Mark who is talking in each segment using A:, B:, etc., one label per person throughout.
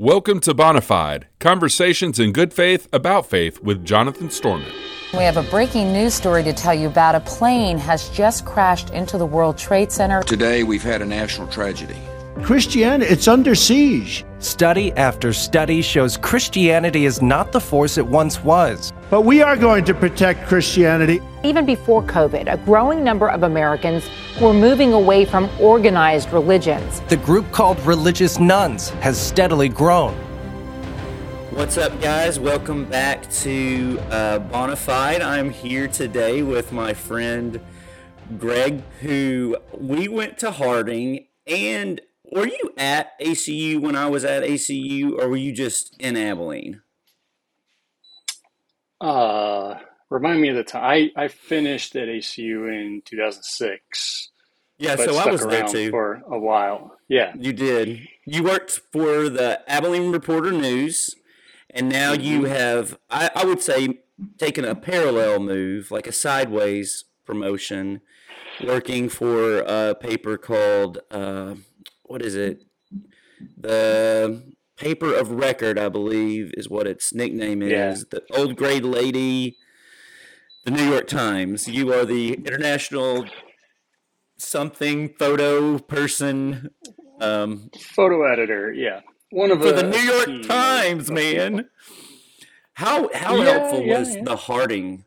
A: Welcome to Bonafide, conversations in good faith about faith with Jonathan Storment.
B: We have a breaking news story to tell you about. A plane has just crashed into the World Trade Center.
C: Today, we've had a national tragedy.
D: Christianity, it's under siege.
E: Study after study shows Christianity is not the force it once was.
D: But we are going to protect Christianity.
B: Even before COVID, a growing number of Americans were moving away from organized religions.
E: The group called Religious Nones has steadily grown.
F: What's up, guys? Welcome back to uh, Bonafide. I'm here today with my friend Greg, who we went to Harding and were you at ACU when I was at ACU, or were you just in Abilene?
G: Uh, remind me of the time. I, I finished at ACU in 2006.
F: Yeah, so I was there too
G: for a while. Yeah,
F: you did. You worked for the Abilene Reporter News, and now mm-hmm. you have, I, I would say, taken a parallel move, like a sideways promotion, working for a paper called. Uh, what is it? The paper of record, I believe, is what its nickname is. Yeah. The old grade lady, the New York Times. You are the international something photo person. Um,
G: photo editor, yeah.
F: One of for the, the New York Times, man. How how yeah, helpful yeah, was the Harding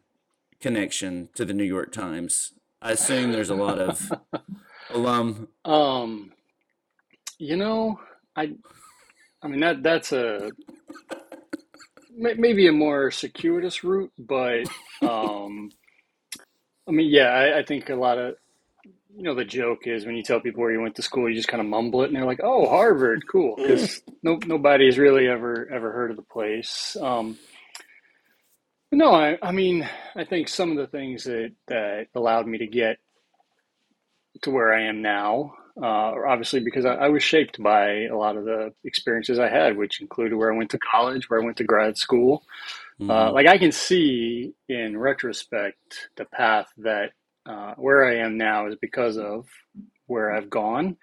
F: connection to the New York Times? I assume there's a lot of alum.
G: Um, you know, I, I mean that that's a maybe a more circuitous route, but um, I mean, yeah, I, I think a lot of you know the joke is when you tell people where you went to school, you just kind of mumble it, and they're like, "Oh, Harvard, cool," because no nobody's really ever ever heard of the place. Um, no, I, I mean, I think some of the things that that allowed me to get to where I am now uh, obviously because I, I, was shaped by a lot of the experiences I had, which included where I went to college, where I went to grad school. Uh, mm-hmm. Uh, like I can see in retrospect the path that uh, where I am now is because of where I've gone.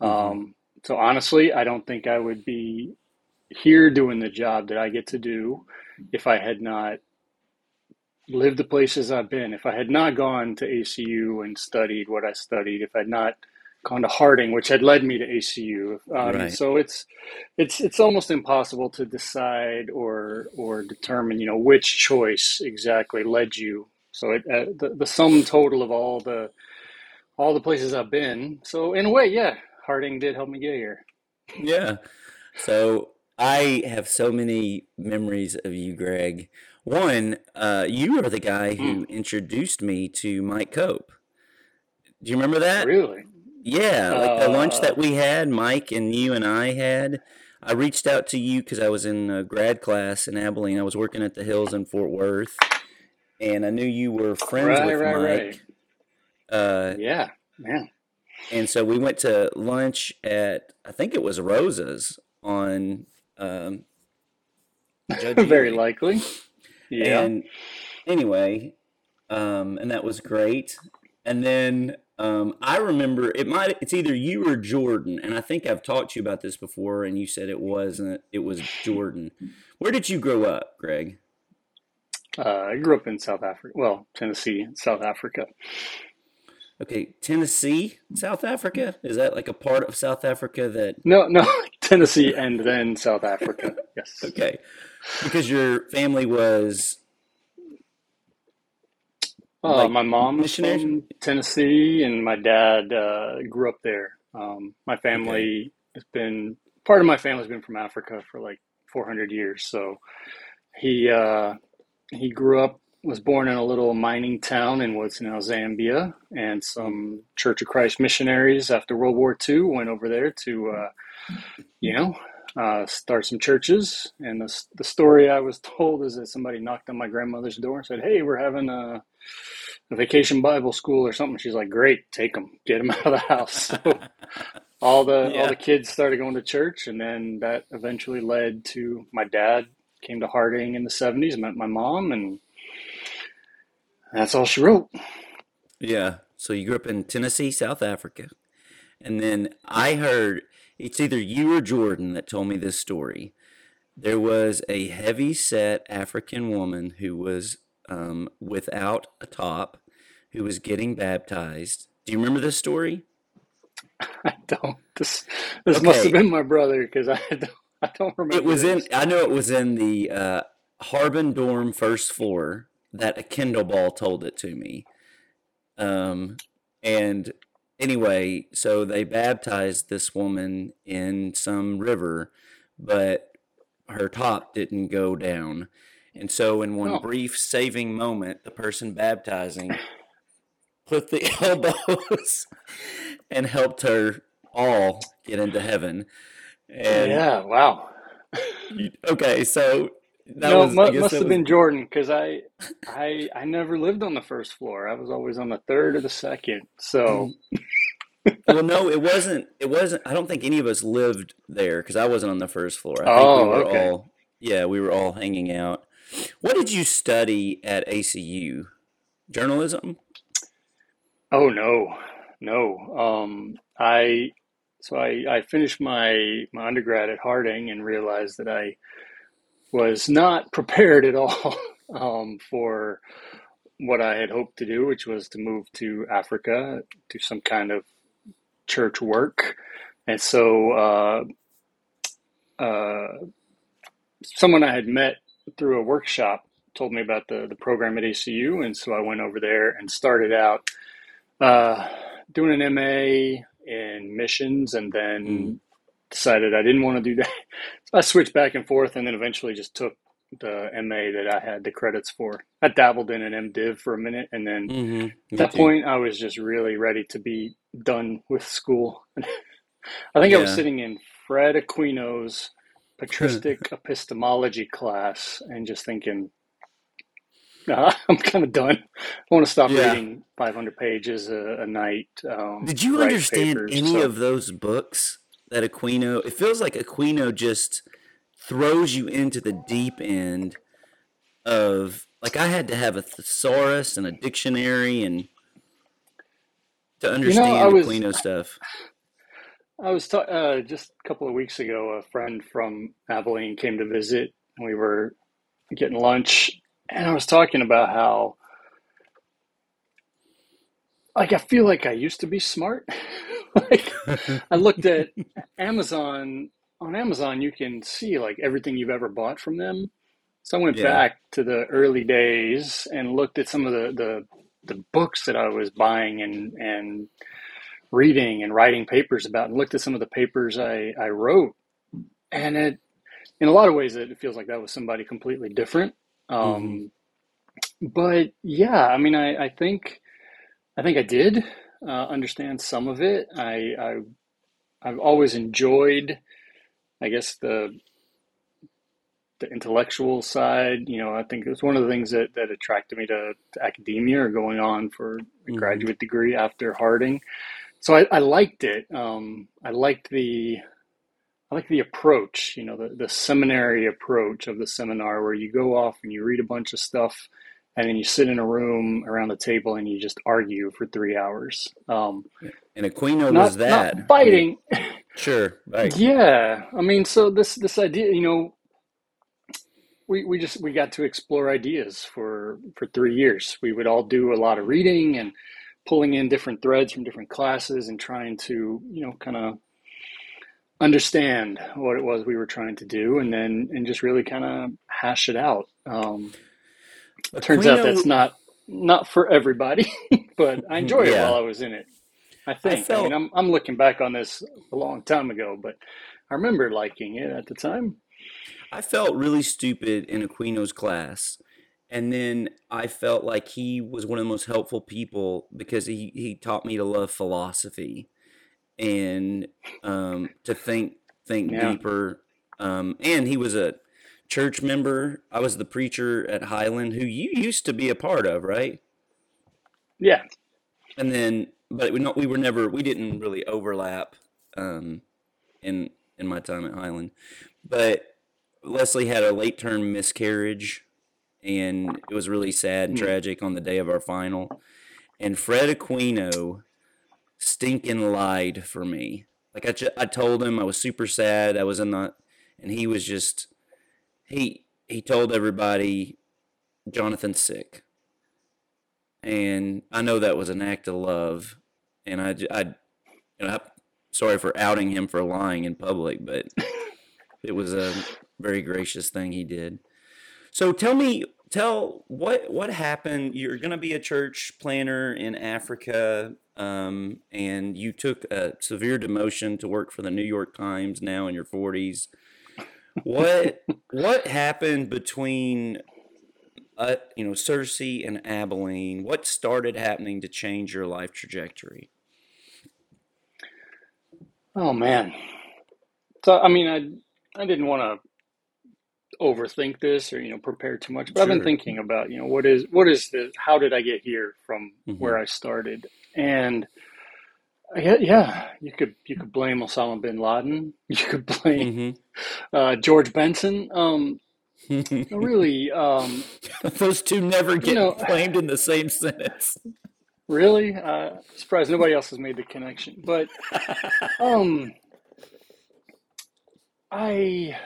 G: Mm-hmm. Um, so honestly, I don't think I would be here doing the job that I get to do if I had not lived the places I've been, if I had not gone to ACU and studied what I studied, if I had not gone to Harding, which had led me to ACU. Um, right. So it's it's it's almost impossible to decide or or determine, you know, which choice exactly led you. So it, uh, the the sum total of all the all the places I've been. So in a way, yeah, Harding did help me get here.
F: Yeah. So I have so many memories of you, Greg. One, uh, you are the guy who mm. introduced me to Mike Cope. Do you remember that?
G: Really?
F: Yeah, like the lunch that uh. we had, Mike and you and I had. I reached out to you because I was in a grad class in Abilene. I was working at the Hills in Fort Worth, and I knew you were friends right, with right, Mike.
G: Right. Uh, yeah, man.
F: And so we went to lunch at I think it was Rosa's on. Um,
G: Very likely. Yeah.
F: And anyway, um, and that was great. And then um, I remember it might it's either you or Jordan, and I think I've talked to you about this before, and you said it wasn't. It was Jordan. Where did you grow up, Greg?
G: Uh, I grew up in South Africa. Well, Tennessee, South Africa.
F: Okay, Tennessee, South Africa. Is that like a part of South Africa that?
G: No, no, Tennessee and then South Africa. Yes.
F: okay, because your family was
G: uh, like my mom's from Tennessee, and my dad uh, grew up there. Um, my family okay. has been part of my family's been from Africa for like 400 years. So he uh, he grew up, was born in a little mining town in what's now Zambia, and some Church of Christ missionaries after World War II went over there to, uh, you know, uh, start some churches. And the, the story I was told is that somebody knocked on my grandmother's door and said, Hey, we're having a vacation Bible school or something. She's like, Great, take them, get them out of the house. So all the yeah. all the kids started going to church, and then that eventually led to my dad came to Harding in the '70s, met my mom, and that's all she wrote.
F: Yeah. So you grew up in Tennessee, South Africa, and then I heard it's either you or Jordan that told me this story. There was a heavy set African woman who was um, without a top, who was getting baptized. Do you remember this story?
G: I don't. This this must have been my brother because I don't, I don't remember.
F: It was in. I know it was in the uh, Harbin dorm first floor that a Kindle ball told it to me. Um, and anyway, so they baptized this woman in some river, but her top didn't go down. And so, in one
G: Oh.
F: brief saving moment, the person baptizing put the elbows and helped her all get into heaven. And
G: yeah. Wow.
F: Okay, so that
G: no,
F: was,
G: mu- must have
F: was-
G: been Jordan because I, I, I never lived on the first floor. I was always on the third or the second. So mm.
F: well, no, it wasn't. It wasn't. I don't think any of us lived there because I wasn't on the first floor. I think
G: Oh,
F: we were
G: okay.
F: all. Yeah, we were all hanging out. What did you study at ACU? Journalism.
G: Oh no, no. Um, I so I, I finished my my undergrad at Harding and realized that I was not prepared at all um, for what I had hoped to do, which was to move to Africa, do some kind of church work, and so uh, uh, someone I had met through a workshop told me about the the program at ACU, and so I went over there and started out uh, doing an MA in missions, and then
F: Mm.
G: decided I didn't want to do that. So I switched back and forth, and then eventually just took the MA that I had the credits for. I dabbled in an MDiv for a minute, and then
F: Mm-hmm.
G: at that point, I was just really ready to be done with school. I think I was sitting in Fred Aquino's patristic epistemology class and just thinking, nah, I'm kind of done. I want to stop
F: Yeah.
G: reading 500 pages a, a night. Um,
F: Did you understand
G: papers,
F: any
G: so-
F: of those books that Aquino? It feels like Aquino just throws you into the deep end of like I had to have a thesaurus and a dictionary and to understand
G: was-
F: Aquino stuff.
G: I was ta- uh, just a couple of weeks ago. A friend from Abilene came to visit, and we were getting lunch, and I was talking about how, like, I feel like I used to be smart. like, I looked at Amazon. On Amazon, you can see like everything you've ever bought from them. So I went
F: Yeah.
G: back to the early days and looked at some of the the, the books that I was buying and and reading and writing papers about and looked at some of the papers I, I wrote. And it in a lot of ways it feels like that was somebody completely different. Um, but yeah I mean I, I think I think I did uh, understand some of it. I, I I've always enjoyed I guess the the intellectual side. You know I think it was one of the things that, that attracted me to, to academia or going on for a
F: Mhm.
G: graduate degree after Harding so I, I liked it. Um, I liked the I like the approach, you know, the, the seminary approach of the seminar where you go off and you read a bunch of stuff and then you sit in a room around the table and you just argue for three hours. Um,
F: And Aquino
G: not,
F: was that.
G: not fighting.
F: Sure, right.
G: Yeah. I mean, so this this idea, you know, we, we just we got to explore ideas for for three years. We would all do a lot of reading and pulling in different threads from different classes and trying to, you know, kind of understand what it was we were trying to do and then and just really kind of hash it out. Um, it turns out that's not not for everybody, but I enjoyed it while I was in it. I think. I,
F: felt-
G: mean, I'm I'm looking back on this a long time ago, but I remember liking it at the time.
F: I felt really stupid in Aquino's class. And then I felt like he was one of the most helpful people because he, he taught me to love philosophy and um, to think think
G: Yeah.
F: deeper. Um, and he was a church member. I was the preacher at Highland, who you used to be a part of, right?
G: Yeah,
F: and then but we not we were never we didn't really overlap um in in my time at Highland. But Leslie had a late term miscarriage and it was really sad and
G: Hmm.
F: tragic on the day of our final. And Fred Aquino stinking lied for me Like I, ju- I told him I was super sad. I was in the, and he was just, he he told everybody, Jonathan's sick, and I know that was an act of love, and I I, you know, I'm sorry for outing him for lying in public, but it was a very gracious thing he did. So tell me, tell what what happened. You're going to be a church planner in Africa, um, and you took a severe demotion to work for the New York Times. Now in your forties, what what happened between uh, you know Searcy and Abilene? What started happening to change your life trajectory?
G: Oh man. So I mean, I I didn't want to overthink this or you know prepare too much, but I've been thinking about you know what is what is the how did I get here from
F: Mhm.
G: where I started, and I yeah, you could you could blame Osama bin Laden, you could blame uh, George Benson. Um,
F: Mm-hmm.
G: really, um,
F: Those two never get
G: know-
F: claimed in the same sentence.
G: really, uh, surprised nobody else has made the connection, but um, I.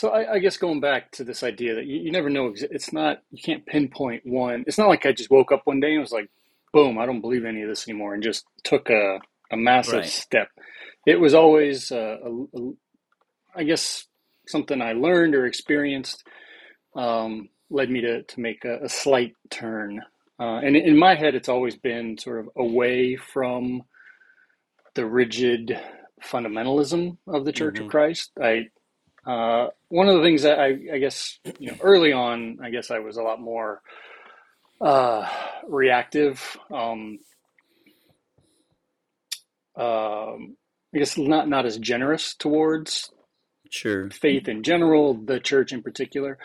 G: So I, I guess going back to this idea that you, you never know, it's not you can't pinpoint one. It's not like I just woke up one day and was like, boom, I don't believe any of this anymore, and just took a a massive
F: Right.
G: step. It was always, uh, a, a, I guess, something I learned or experienced um, led me to to make a, a slight turn. Uh, and in my head, it's always been sort of away from the rigid fundamentalism of the Church of
F: Mhm.
G: Christ. I uh, one of the things that I, I guess you know early on, I guess I was a lot more uh, reactive. Um, um, I guess not not as generous towards
F: Sure.
G: faith in general, the church in particular.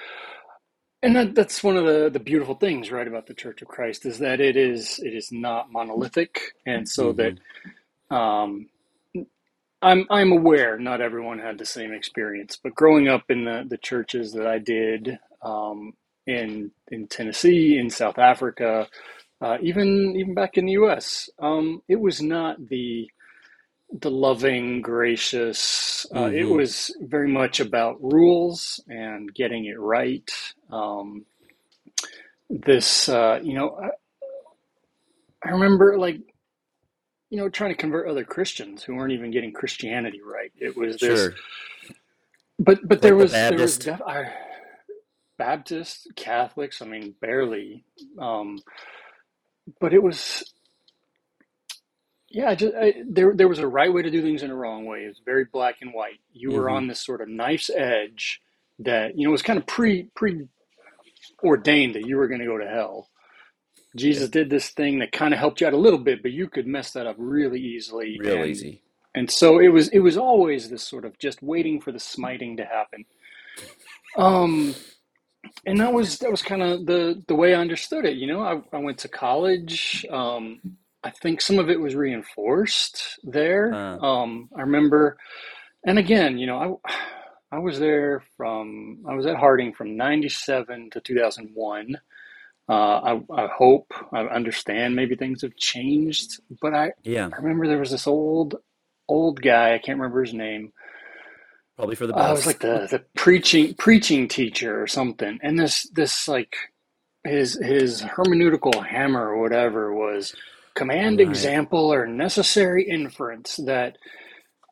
G: And that, that's one of the, the beautiful things, right, about the Church of Christ is that it is it is not monolithic, and so that um, I'm I'm aware not everyone had the same experience, but growing up in the, the churches that I did um, in in Tennessee, in South Africa, uh, even even back in the U.S., um, it was not the the loving, gracious. Uh, It
F: Mhm.
G: was very much about rules and getting it right. Um, this, uh, you know, I, I remember like, you know, trying to convert other Christians who weren't even getting Christianity right. It was this,
F: Sure.
G: but but there
F: Like the
G: was there was
F: Baptist.
G: def- I, Baptist Catholics. I mean, barely. Um, but it was yeah, I just I, there there was a right way to do things and a wrong way. It was very black and white. You were
F: Mhm.
G: on this sort of knife's edge that you know was kind of pre pre ordained that you were going to go to hell. Jesus did this thing that kind of helped you out a little bit, but you could mess that up really easily.
F: Real
G: and,
F: easy.
G: And so it was it was always this sort of just waiting for the smiting to happen. Um and that was that was kind of the the way I understood it. You know, I, I went to college. Um, I think some of it was reinforced there.
F: Uh.
G: Um, I remember, and again, you know, I I was there from I was at Harding from '97 to 2001. Uh, I, I hope I understand maybe things have changed, but I,
F: Yeah.
G: I remember there was this old old guy I can't remember his name
F: Probably for the
G: uh, I was like the, the preaching preaching teacher or something, and this this like his his hermeneutical hammer or whatever was command
F: Right.
G: example or necessary inference that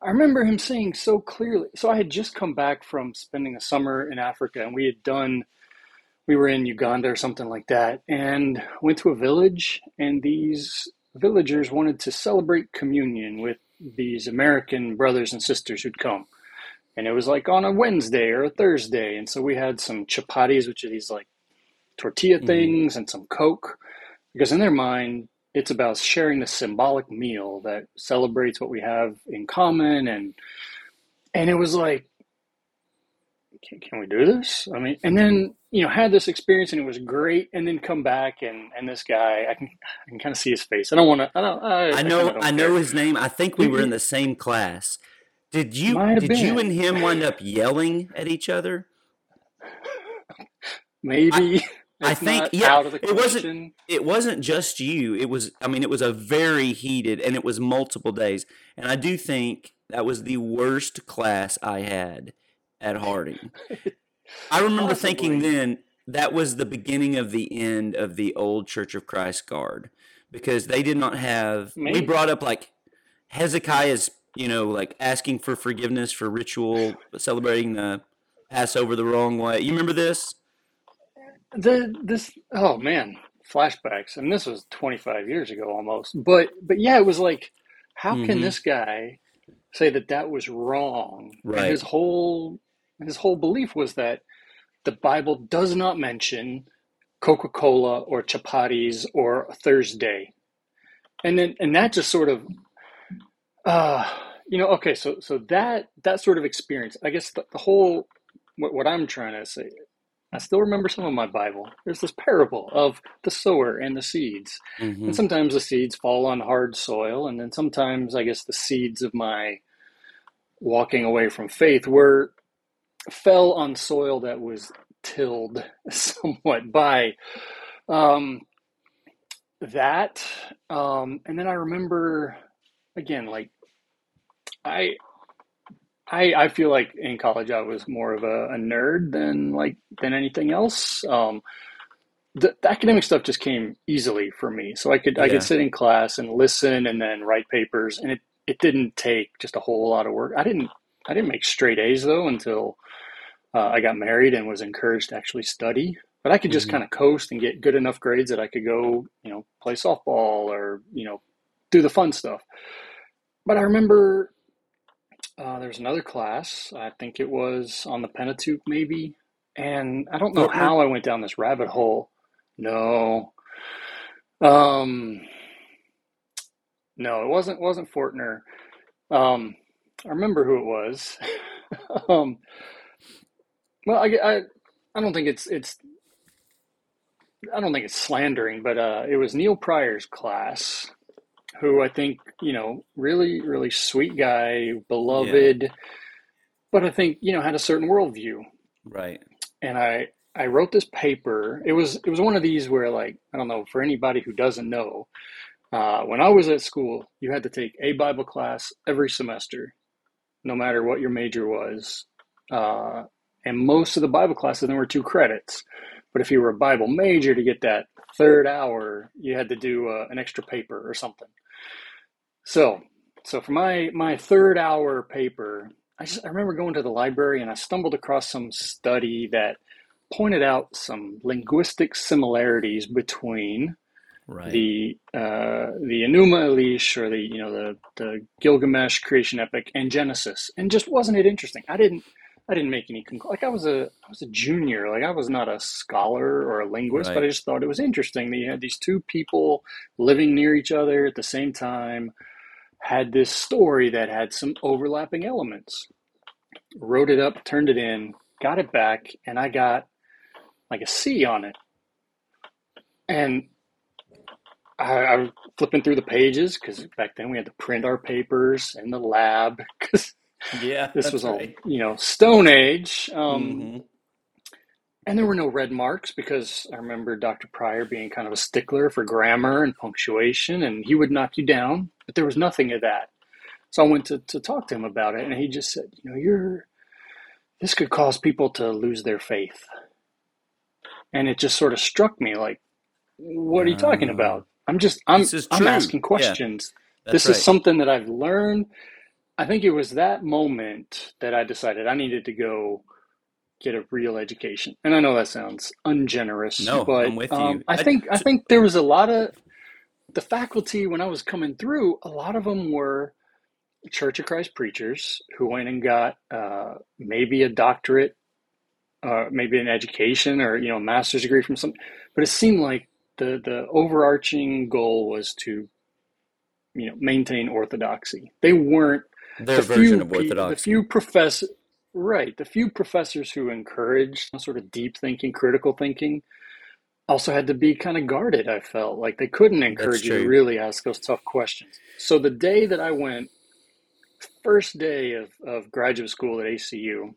G: I remember him saying so clearly. So I had just come back from spending a summer in Africa, and we had done we were in Uganda or something like that, and went to a village, and these villagers wanted to celebrate communion with these American brothers and sisters who'd come and it was like on a Wednesday or a Thursday, and so we had some chapatis, which are these like tortilla
F: Mhm.
G: things, and some Coke, because in their mind, it's about sharing the symbolic meal that celebrates what we have in common, and and it was like, can, can we do this? I mean, and then you know had this experience, and it was great, and then come back, and and this guy, I can I can kind of see his face. I don't want to. I don't. I,
F: I know.
G: kinda
F: I know
G: care.
F: his name. I think we were in mm-hmm. the same class. Did you? Did you and him wind up yelling at each other?
G: Maybe.
F: I
G: It's
F: think yeah,
G: out of the
F: it wasn't. It wasn't just you. It was. I mean, it was a very heated, and it was multiple days. And I do think that was the worst class I had at Harding. I remember thinking then that was the beginning of the end of the old Church of Christ Guard because they did not have. We brought up like Hezekiah's, you know, like asking for forgiveness for ritual celebrating the Passover the wrong way. You remember this?
G: The this oh man, flashbacks, and this was 25 years ago almost. But but yeah, it was like, how can
F: Mhm.
G: this guy say that that was wrong? And
F: Right.
G: his whole his whole belief was that the Bible does not mention Coca-Cola or chapatis or Thursday, and then and that just sort of, uh, you know, okay, so so that that sort of experience, I guess the, the whole what, what I'm trying to say I still remember some of my Bible. There's this parable of the sower and the seeds.
F: Mhm.
G: And sometimes the seeds fall on hard soil, and then sometimes I guess the seeds of my walking away from faith were fell on soil that was tilled somewhat by um, that. Um, and then I remember again, like I I, I feel like in college I was more of a, a nerd than like than anything else. Um, the, the academic stuff just came easily for me, so I could I could sit in class and listen and then write papers, and it, it didn't take just a whole lot of work. I didn't I didn't make straight A's though until uh, I got married and was encouraged to actually study. But I could just
F: Mhm.
G: kind of coast and get good enough grades that I could go you know play softball or you know do the fun stuff. But I remember uh, there was another class. I think it was on the Pentateuch, maybe. And I don't know how I went down this rabbit hole. No. Um, no, it wasn't wasn't Fortner. Um, I remember who it was. um, well, I, I I don't think it's it's I don't think it's slandering, but uh, it was Neale Pryor's class, who I think you know really really sweet guy, beloved, but I think you know had a certain worldview,
F: Right.
G: and I I wrote this paper. It was it was one of these where like I don't know for anybody who doesn't know, uh, when I was at school, you had to take a Bible class every semester, no matter what your major was, uh, and most of the Bible classes there were two credits. But if you were a Bible major to get that third hour, you had to do uh, an extra paper or something. So, so for my my third hour paper, I just I remember going to the library and I stumbled across some study that pointed out some linguistic similarities between
F: Right.
G: the uh, the Enuma Elish or the you know the the Gilgamesh creation epic and Genesis, and just wasn't it interesting? I didn't I didn't make any conclu- like I was a I was a junior, like I was not a scholar or a linguist, but I just thought it was interesting that you had these two people living near each other at the same time, had this story that had some overlapping elements. Wrote it up, turned it in, got it back, and I got like a C on it. And I, I was flipping through the pages because back then we had to print our papers in the lab because
F: yeah.
G: this was all
F: right.
G: you know Stone Age. Um,
F: Mhm.
G: And there were no red marks because I remember Dr. Pryor being kind of a stickler for grammar and punctuation, and he would knock you down. But there was nothing of that. So I went to, to talk to him about it, and he just said, "You know, you're this could cause people to lose their faith." And it just sort of struck me like, "What are you talking
F: Ah.
G: about? I'm just I'm I'm asking questions.
F: That's
G: this
F: right.
G: is something that I've learned." I think it was that moment that I decided I needed to go get a real education. And I know that sounds ungenerous,
F: No,
G: but
F: I'm with
G: um,
F: you.
G: I
F: I-
G: think I think there was a lot of the faculty when I was coming through. A lot of them were Church of Christ preachers who went and got uh, maybe a doctorate, uh, maybe an education, or you know, a master's degree from some. But it seemed like the the overarching goal was to you know maintain orthodoxy. They weren't
F: Their
G: the
F: version of orthodoxy.
G: the few professors, right? The few professors who encouraged sort of deep thinking, critical thinking, also had to be kind of guarded. I felt like they couldn't encourage you to really ask those tough questions. So the day that I went, first day of, of graduate school at ACU,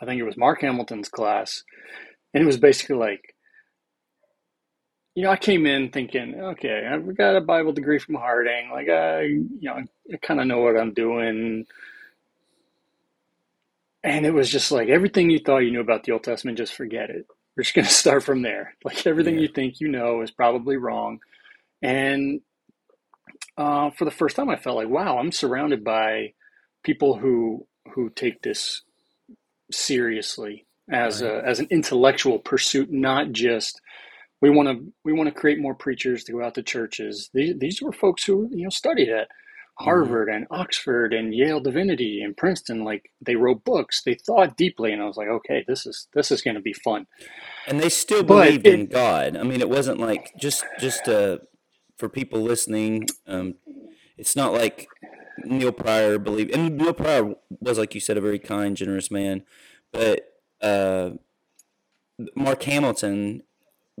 G: I think it was Mark Hamilton's class, and it was basically like, you know, I came in thinking, okay, I've got a Bible degree from Harding. Like, I, you know, I kind of know what I'm doing. And it was just like everything you thought you knew about the Old Testament, just forget it. We're just going to start from there. Like everything
F: Yeah.
G: you think you know is probably wrong. And uh, for the first time, I felt like, wow, I'm surrounded by people who who take this seriously as a as an intellectual pursuit, not just we want to we want to create more preachers to go out to churches. These these were folks who you know studied at Harvard and Oxford and Yale Divinity and Princeton. Like they wrote books, they thought deeply, and I was like, okay, this is this is going to be fun.
F: And they still
G: But
F: believed
G: it-
F: in God. I mean, it wasn't like just just uh, for people listening. Um, it's not like Neale Pryor believed, and Neale Pryor was, like you said, a very kind, generous man. But uh, Mark Hamilton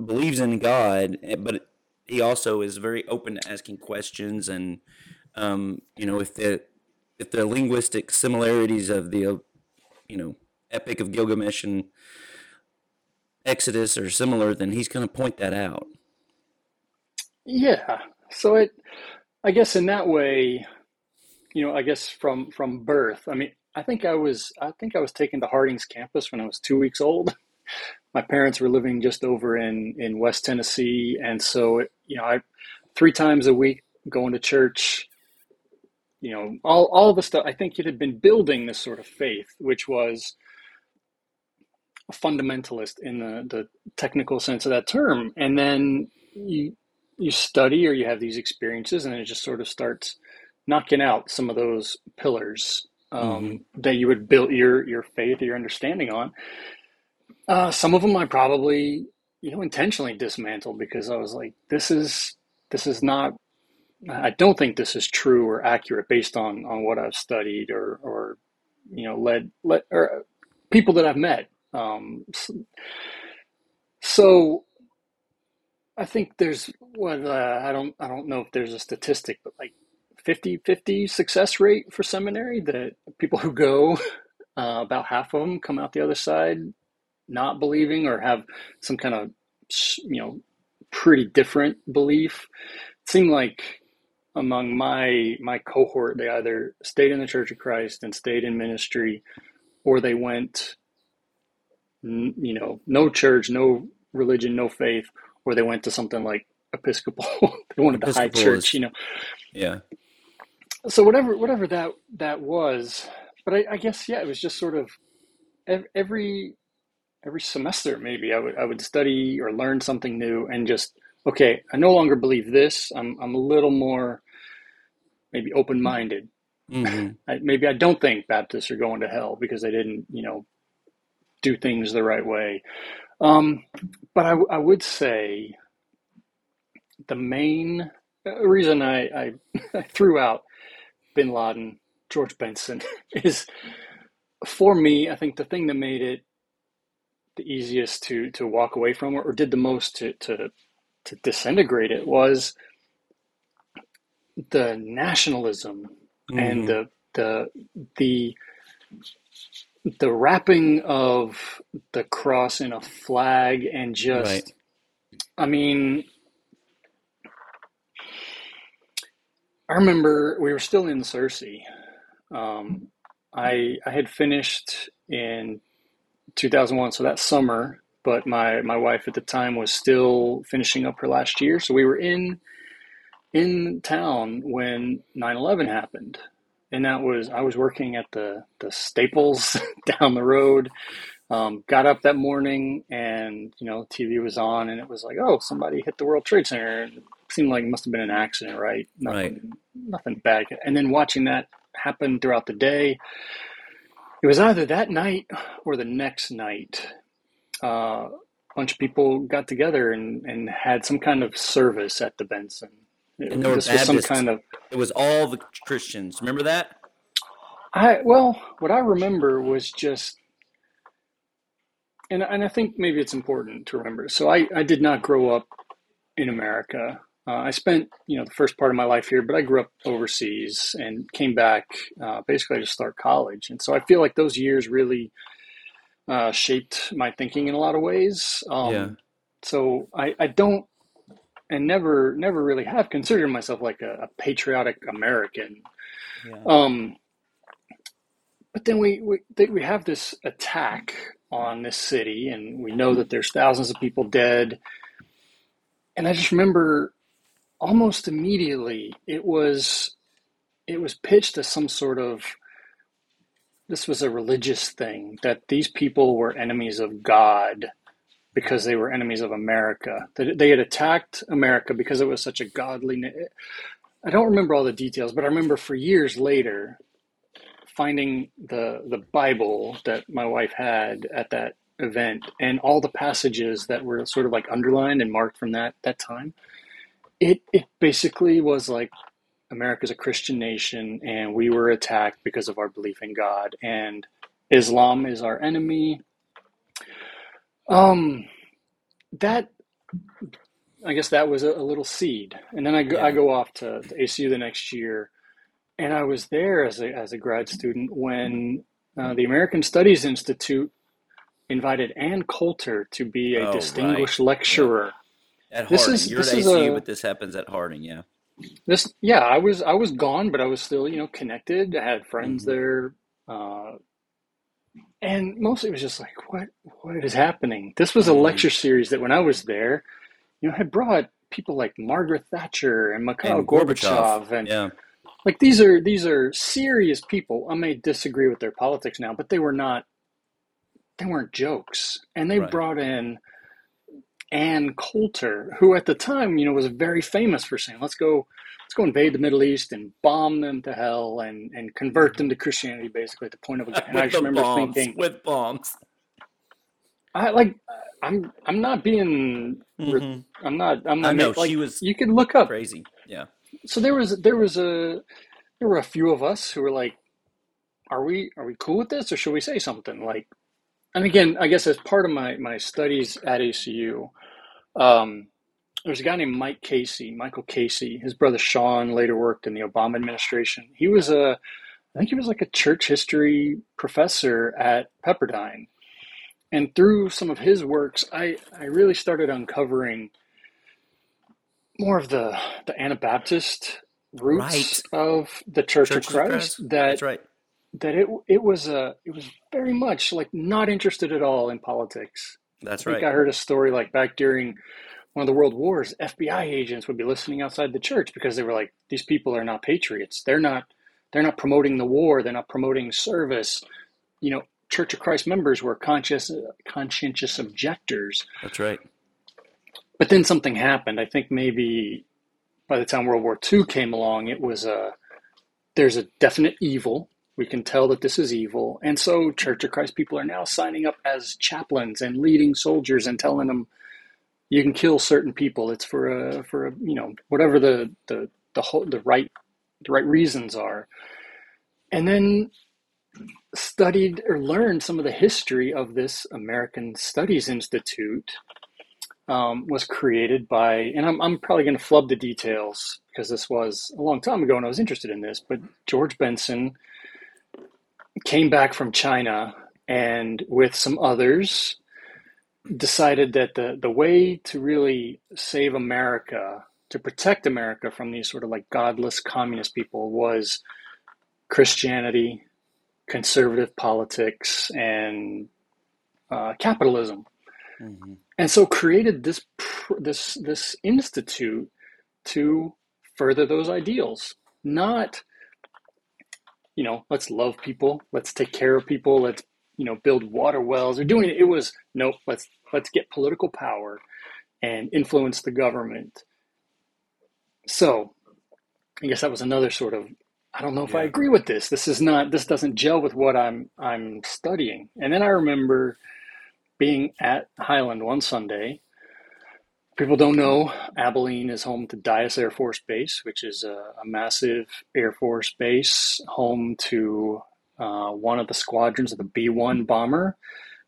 F: believes in God, eh, but he also is very open to asking questions, and um, you know, if the if the linguistic similarities of the uh, you know Epic of Gilgamesh and Exodus are similar, then he's going to point that out.
G: Yeah. So it, I guess in that way, you know, I guess from from birth. I mean, I think I was I think I was taken to Harding's campus when I was two weeks old. My parents were living just over in in West Tennessee, and so it, you know, I three times a week going to church. You know, all all the stuff. I think it had been building this sort of faith, which was a fundamentalist in the the technical sense of that term, and then you you study or you have these experiences and it just sort of starts knocking out some of those pillars um, that you would build your your faith or your understanding on uh, some of them i probably you know intentionally dismantled because i was like this is this is not i don't think this is true or accurate based on on what i've studied or or you know led led or people that i've met. Um, s- so I think there's what uh, I don't I don't know if there's a statistic, but like 50-50 success rate for seminary that people who go, uh, about half of them come out the other side not believing or have some kind of you know pretty different belief. It seemed like among my my cohort, they either stayed in the Church of Christ and stayed in ministry, or they went, you know, no church, no religion, no faith, or they went to something like Episcopal. they wanted the high church,
F: is-
G: you know.
F: Yeah.
G: So whatever whatever that that was, but I, I guess yeah, it was just sort of every every semester maybe I would I would study or learn something new and just okay, I no longer believe this. I'm I'm a little more maybe open minded.
F: hmm
G: I, maybe I don't think Baptists are going to hell because they didn't, you know, do things the right way. Um, but I, I would say the main uh, reason I, I, I threw out Bin Laden, George Benson, is for me. I think the thing that made it the easiest to to walk away from, or, or did the most to to to disintegrate it, was the nationalism and the the the the wrapping of the cross in a flag and just
F: Right.
G: I mean I remember we were still in Searcy. Um, I I had finished in 2001, so that summer, but my my wife at the time was still finishing up her last year, so we were in in town when 9/11 happened. And that was I was working at the the Staples down the road. Um, got up that morning and you know TV was on and it was like oh somebody hit the World Trade Center. It seemed like it must have been an accident, right? Nothing, nothing bad. And then watching that happen throughout the day, it was either that night or the next night. Uh, a bunch of people got together and, and had some kind of service at the Benson. It-
F: And there were
G: this was some kind of
F: It was all the Christians. Remember that?
G: I well, what I remember was just, and and I think maybe it's important to remember. So I I did not grow up in America. Uh, I spent you know the first part of my life here, but I grew up overseas and came back uh, basically to start college. And so I feel like those years really uh, shaped my thinking in a lot of ways. Um,
F: Yeah.
G: So I I don't and never never really have considered myself like a, a patriotic American.
F: Yeah.
G: Um, but then we we we have this attack on this city, and we know that there's thousands of people dead. And I just remember almost immediately it was it was pitched as some sort of this was a religious thing that these people were enemies of God because they were enemies of America. That they had attacked America because it was such a godly. I don't remember all the details, but I remember for years later finding the the Bible that my wife had at that event and all the passages that were sort of like underlined and marked from that that time. It it basically was like America's a Christian nation and we were attacked because of our belief in God and Islam is our enemy. Um, that I guess that was a, a little seed, and then I go, yeah. I go off to, to ACU the next year, and I was there as a as a grad student when uh, the American Studies Institute invited Ann Coulter to be a oh, distinguished right. lecturer.
F: At Harding, this is, you're this at ACU, a, but this happens at Harding, yeah.
G: This, yeah, I was I was gone, but I was still you know connected. I had friends mm-hmm. there, uh, and mostly it was just like, what what is happening? This was a mm-hmm. lecture series that when I was there, you know, had brought people like Margaret Thatcher and Mikhail and Gorbachev, Gorbachev, and
F: yeah.
G: like these are these are serious people. I may disagree with their politics now, but they were not they weren't jokes, and they right. brought in Ann Coulter, who at the time, you know, was very famous for saying, "Let's go, let's go invade the Middle East and bomb them to hell and and convert them to Christianity." Basically, at the point of a
F: And I just remember bombs, thinking, with bombs.
G: I like. I'm. I'm not being. Mm-hmm. I'm not. I'm not.
F: I know
G: like,
F: she was.
G: You can look up
F: crazy. Yeah.
G: So there was. There was a. There were a few of us who were like, "Are we? Are we cool with this, or should we say something?" Like, and again, I guess as part of my my studies at ACU, um, there's a guy named Mike Casey, Michael Casey. His brother Shaun later worked in the Obama administration. He was a, I think he was like a church history professor at Pepperdine. And through some of his works, I, I really started uncovering more of the, the Anabaptist roots right. of the Church, Church of Christ. Christ. That
F: That's right
G: that it it was a it was very much like not interested at all in politics.
F: That's
G: I
F: right.
G: I heard a story like back during one of the world wars, FBI agents would be listening outside the church because they were like, these people are not patriots. They're not they're not promoting the war. They're not promoting service. You know, Church of Christ members were conscious conscientious objectors.
F: That's right.
G: But then something happened. I think maybe by the time World War II came along, it was a there's a definite evil we can tell that this is evil. And so Church of Christ people are now signing up as chaplains and leading soldiers and telling them you can kill certain people. It's for a for a you know whatever the the the whole, the right the right reasons are. And then studied or learned some of the history of this American Studies Institute um, was created by, and I'm, I'm probably going to flub the details because this was a long time ago and I was interested in this, but George Benson came back from China and with some others decided that the, the way to really save America, to protect America from these sort of like godless communist people was Christianity, conservative politics, and uh, capitalism. Mm-hmm. And so created this this this institute to further those ideals, not you know, let's love people, let's take care of people, let's you know build water wells. Or doing it. It was nope. Let's let's get political power and influence the government. So, I guess that was another sort of. I don't know if yeah. I agree with this. This is not. This doesn't gel with what I'm I'm studying. And then I remember being at Highland one Sunday people don't know, Abilene is home to Dyess Air Force Base, which is a, a massive Air Force base, home to uh, one of the squadrons of the B 1 bomber,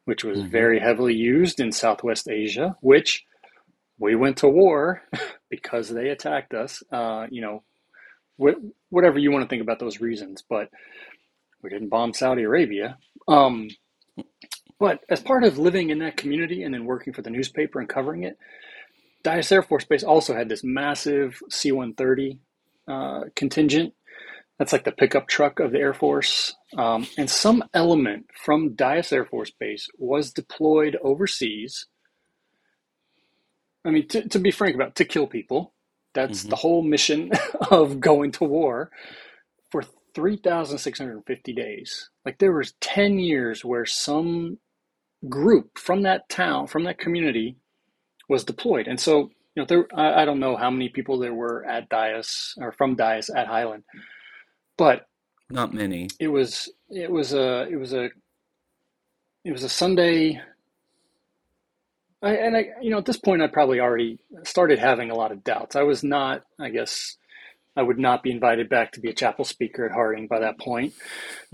G: which was mm-hmm. very heavily used in Southwest Asia, which we went to war because they attacked us. Uh, you know, wh- whatever you want to think about those reasons, but we didn't bomb Saudi Arabia. Um, but as part of living in that community and then working for the newspaper and covering it, Dyess Air Force Base also had this massive C 130 uh, contingent. That's like the pickup truck of the Air Force. Um, and some element from Dyess Air Force Base was deployed overseas. I mean, to, to be frank about it, to kill people. That's
F: Mm-hmm.
G: the whole mission of going to war for 3,650 days. Like there was 10 years where some group from that town, from that community, was deployed. And so, you know, there I, I don't know how many people there were at Dyess or from Dyess at Highland, but
F: Not many.
G: it was it was a it was a it was a Sunday. I, and I, you know, at this point, I probably already started having a lot of doubts. I was not, I guess, I would not be invited back to be a chapel speaker at Harding by that point.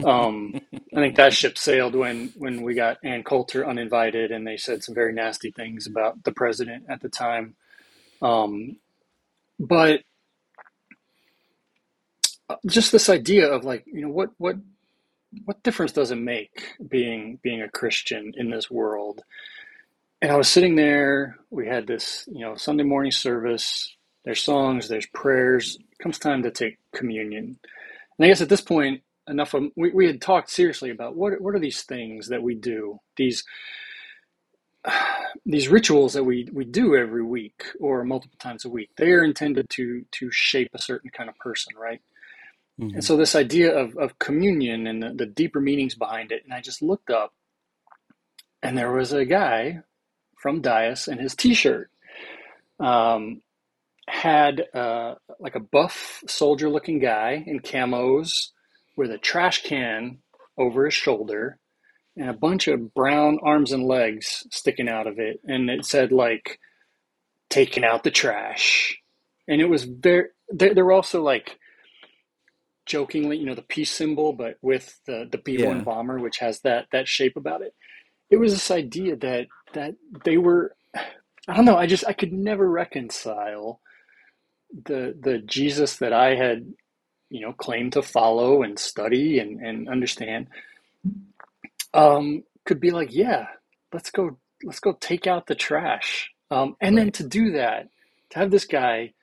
G: Um, I think that ship sailed when when we got Ann Coulter uninvited, and they said some very nasty things about the president at the time. Um, but just this idea of like, you know, what what what difference does it make being being a Christian in this world? And I was sitting there. We had this, you know, Sunday morning service. There's songs. There's prayers. Comes time to take communion. And I guess at this point, enough of we, we had talked seriously about what what are these things that we do these these rituals that we we do every week or multiple times a week. They are intended to to shape a certain kind of person, right? And so this idea of, of communion and the, the deeper meanings behind it, and I just looked up and there was a guy from Dyess and his t-shirt um, had uh, like a buff soldier looking guy in camos with a trash can over his shoulder and a bunch of brown arms and legs sticking out of it. And it said like taking out the trash. And it was very, there, they were also like, jokingly, you know, the peace symbol, but with the the B one
F: Yeah.
G: bomber, which has that that shape about it. It was this idea that that they were, I don't know. I just I could never reconcile the the Jesus that I had, you know, claimed to follow and study and and understand. Um, could be like, yeah, let's go let's go take out the trash. Um, and then to do that, to have this guy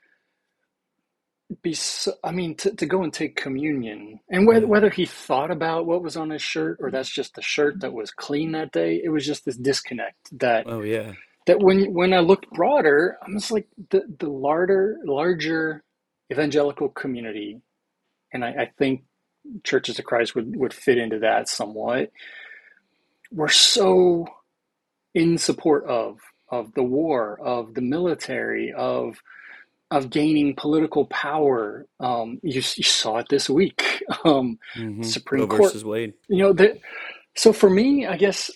G: be so, I mean to, to go and take communion and whether, whether he thought about what was on his shirt or that's just the shirt that was clean that day it was just this disconnect that
F: Oh yeah.
G: That when when I looked broader I'm just like the the larger larger evangelical community and I, I think churches of Christ would would fit into that somewhat we're so in support of of the war of the military of of gaining political power. Um, you, you saw it this week. Um,
F: Mm-hmm.
G: Supreme
F: Roe
G: Court.
F: versus Wade.
G: You know that. So for me, I guess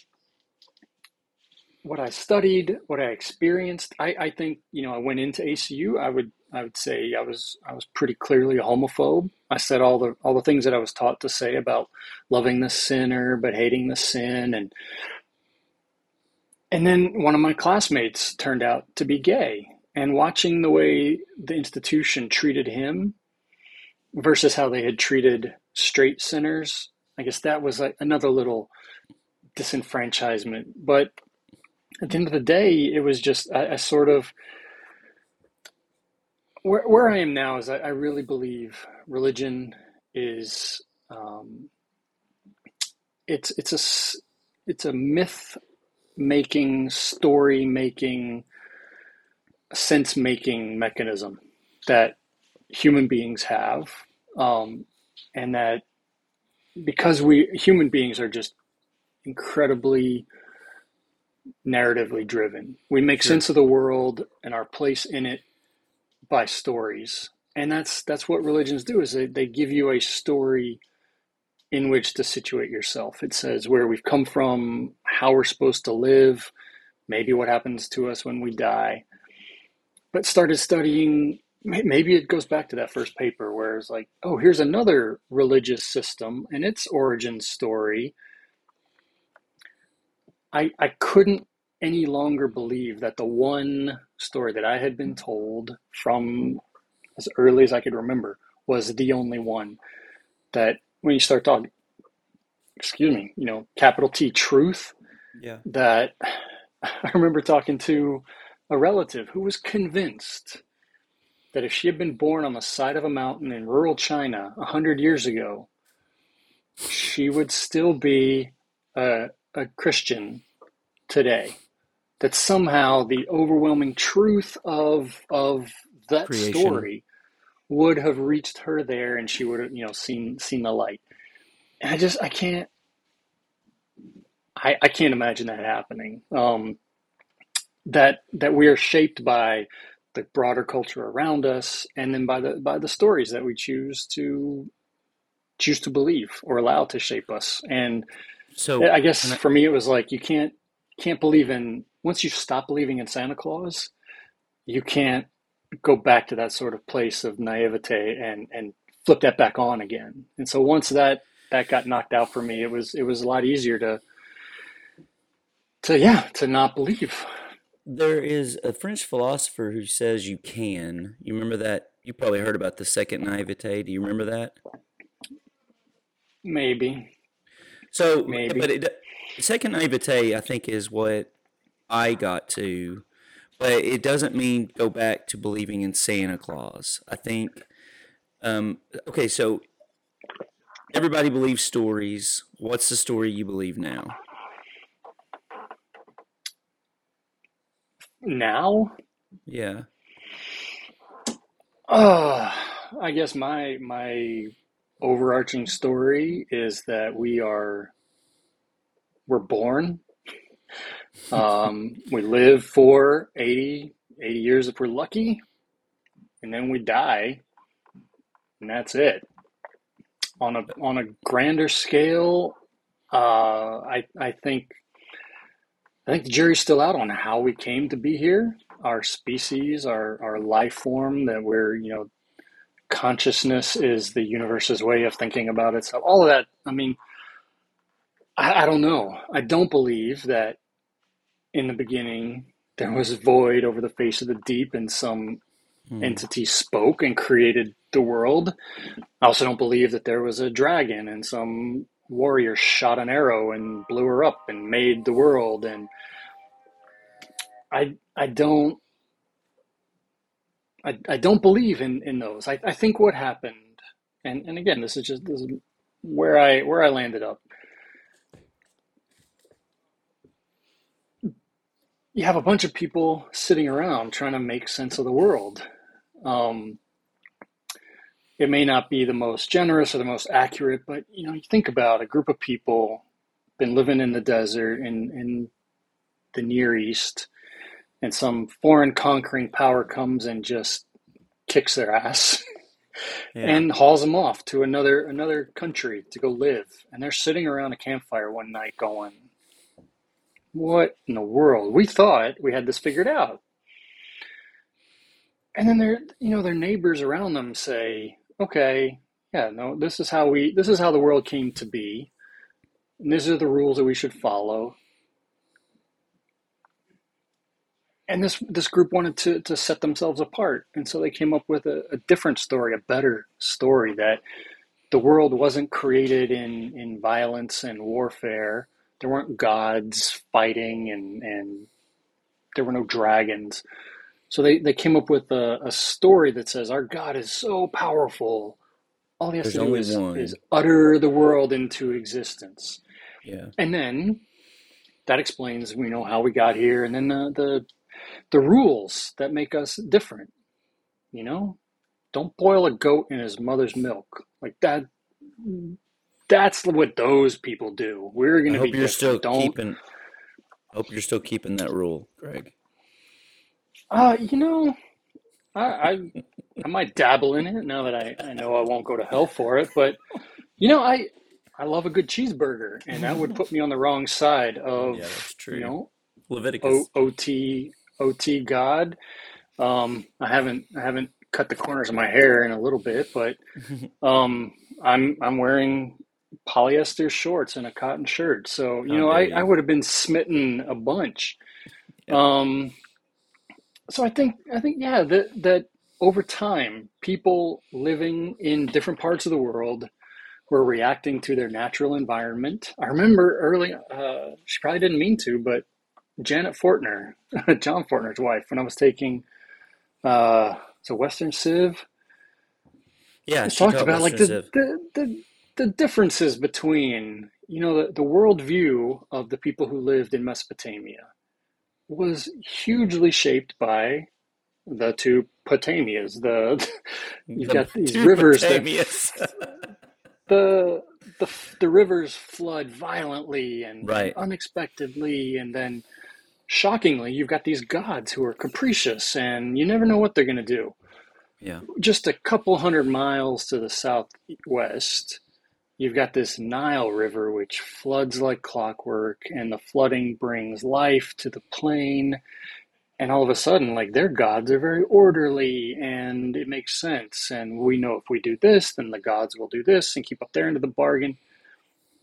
G: what I studied, what I experienced, I, I think you know I went into ACU. I would I would say I was I was pretty clearly a homophobe. I said all the all the things that I was taught to say about loving the sinner but hating the sin and and then one of my classmates turned out to be gay and watching the way the institution treated him versus how they had treated straight sinners i guess that was like another little disenfranchisement but at the end of the day it was just i, I sort of where, where i am now is I, I really believe religion is um, it's it's a it's a myth making story making sense making mechanism that human beings have um, and that because we human beings are just incredibly narratively driven. We make sense of the world and our place in it by stories. And that's that's what religions do is they, they give you a story in which to situate yourself. It says where we've come from how we're supposed to live maybe what happens to us when we die. But started studying maybe it goes back to that first paper where it's like oh here's another religious system and its origin story i i couldn't any longer believe that the one story that i had been told from as early as i could remember was the only one that when you start talking excuse me you know capital t truth
F: Yeah.
G: that I remember talking to a relative who was convinced that if she had been born on the side of a mountain in rural China a hundred years ago, she would still be a, a Christian today. That somehow the overwhelming truth of of that
F: Creation.
G: story would have reached her there, and she would have, you know, seen seen the light. And I just I can't I, I can't imagine that happening. Um, that that we are shaped by the broader culture around us, and then by the by the stories that we choose to choose to believe or allow to shape us. And
F: So
G: I guess
F: I-
G: for me, it was like you can't can't believe in once you stop believing in Santa Claus, you can't go back to that sort of place of naivete and and flip that back on again. And so once that that got knocked out for me, it was it was a lot easier to to yeah to not believe.
F: there is a French philosopher who says you can. You remember that? You probably heard about the second naivete. Do you remember that?
G: Maybe
F: So,
G: Maybe.
F: but it, second naivete, I think, is what I got to, but it doesn't mean go back to believing in Santa Claus. I think, um, okay, so everybody believes stories. What's the story you believe now?
G: now.
F: Yeah.
G: Uh, I guess my my overarching story is that we are we're born. Um, we live for 80, 80 years if we're lucky, and then we die, and that's it. On a on a grander scale, uh, I I think I think the jury's still out on how we came to be here. Our species, our our life form, that we're you know consciousness is the universe's way of thinking about itself. All of that. I mean, I, I don't know. I don't believe that in the beginning there was void over the face of the deep and some hmm. entity spoke and created the world. I also don't believe that there was a dragon and some warrior shot an arrow and blew her up and made the world and I I don't I, I don't believe in, in those. I, I think what happened and, and again this is just this is where I where I landed up. You have a bunch of people sitting around trying to make sense of the world. Um, it may not be the most generous or the most accurate, but you know, you think about a group of people been living in the desert in, in the Near East, and some foreign conquering power comes and just kicks their ass
F: Yeah.
G: and hauls them off to another another country to go live. And they're sitting around a campfire one night going, What in the world? We thought we had this figured out. And then their you know, their neighbors around them say, Okay, yeah, no, this is how we this is how the world came to be. And these are the rules that we should follow. And this this group wanted to to set themselves apart. And so they came up with a, a different story, a better story that the world wasn't created in, in violence and warfare. There weren't gods fighting and, and there were no dragons. So they, they came up with a, a story that says our God is so powerful. All he has
F: There's
G: to do is,
F: one.
G: is utter the world into existence.
F: Yeah.
G: And then that explains we know how we got here and then the, the the rules that make us different. You know? Don't boil a goat in his mother's milk. Like that that's what those people do. We're gonna be
F: hope you're still.
G: Don't
F: keeping. Hope you're still keeping that rule, Greg.
G: uh you know I, I I might dabble in it now that I, I know I won't go to hell for it, but you know, I I love a good cheeseburger and that would put me on the wrong side of
F: Yeah, that's true.
G: you know
F: Leviticus.
G: O- OT OT God. Um, I haven't I haven't cut the corners of my hair in a little bit, but um, I'm I'm wearing polyester shorts and a cotton shirt, so you
F: How
G: know I,
F: you.
G: I would have been smitten a bunch. Um, so I think I think yeah that that over time people living in different parts of the world were reacting to their natural environment. I remember early, uh, she probably didn't mean to, but Janet Fortner, John Fortner's wife, when I was taking uh, so Western Civ.
F: Yeah,
G: I
F: she
G: talked about like the, the the the differences between you know the, the worldview of the people who lived in Mesopotamia was hugely shaped by the two Potamias. The you've
F: The
G: got these rivers that the the the rivers flood violently and
F: Right.
G: unexpectedly, and then shockingly, you've got these gods who are capricious, and you never know what they're going to do.
F: yeah,
G: Just a couple hundred miles to the southwest, you've got this Nile River which floods like clockwork, and the flooding brings life to the plain. And all of a sudden, like their gods are very orderly and it makes sense. And we know if we do this, then the gods will do this and keep up their end of the bargain.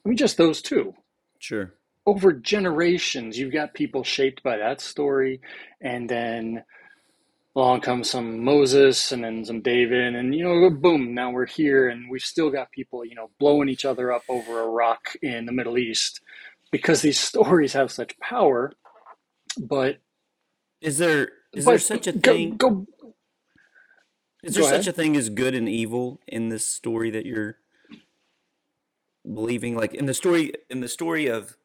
G: I mean, just those two.
F: sure.
G: Over generations, you've got people shaped by that story. And then along comes some Moses and then some David. And, you know, boom, now we're here. And we've still got people, you know, blowing each other up over a rock in the Middle East because these stories have such power. But
F: Is there is there such a thing?
G: Go,
F: Is there such a thing as good and evil in this story that you're believing? Like in the story in the story of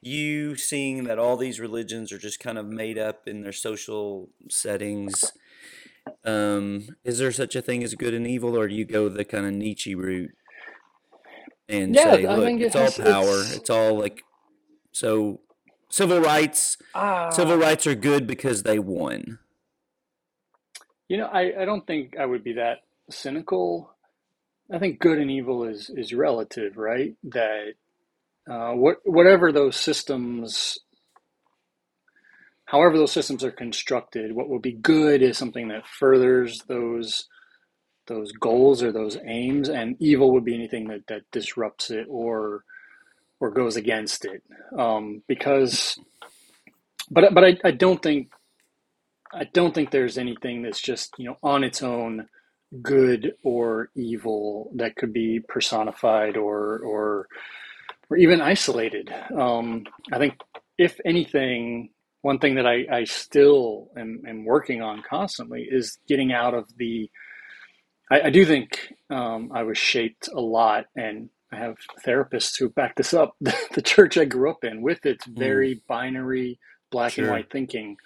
F: you seeing that all these religions are just kind of made up in their social settings. Um, is there such a thing as good and evil, or do you go the kind of Nietzsche route and
G: Yeah,
F: say, look,
G: think it
F: it's all power,
G: it's-
F: it's all like so civil rights.
G: Ah.
F: Civil rights are good because they won.
G: You know, I, I don't think I would be that cynical. I think good and evil is is relative, right? That uh, what whatever those systems, however those systems are constructed, what will be good is something that furthers those those goals or those aims, and evil would be anything that that disrupts it or or goes against it. Um, because, but but I, I don't think I don't think there's anything that's just, you know, on its own good or evil that could be personified or or or even isolated. Um, I think if anything, one thing that I, I still am, am working on constantly is getting out of the I, I do think um, I was shaped a lot and I have therapists who back this up. the church I grew up in with its very binary black and white thinking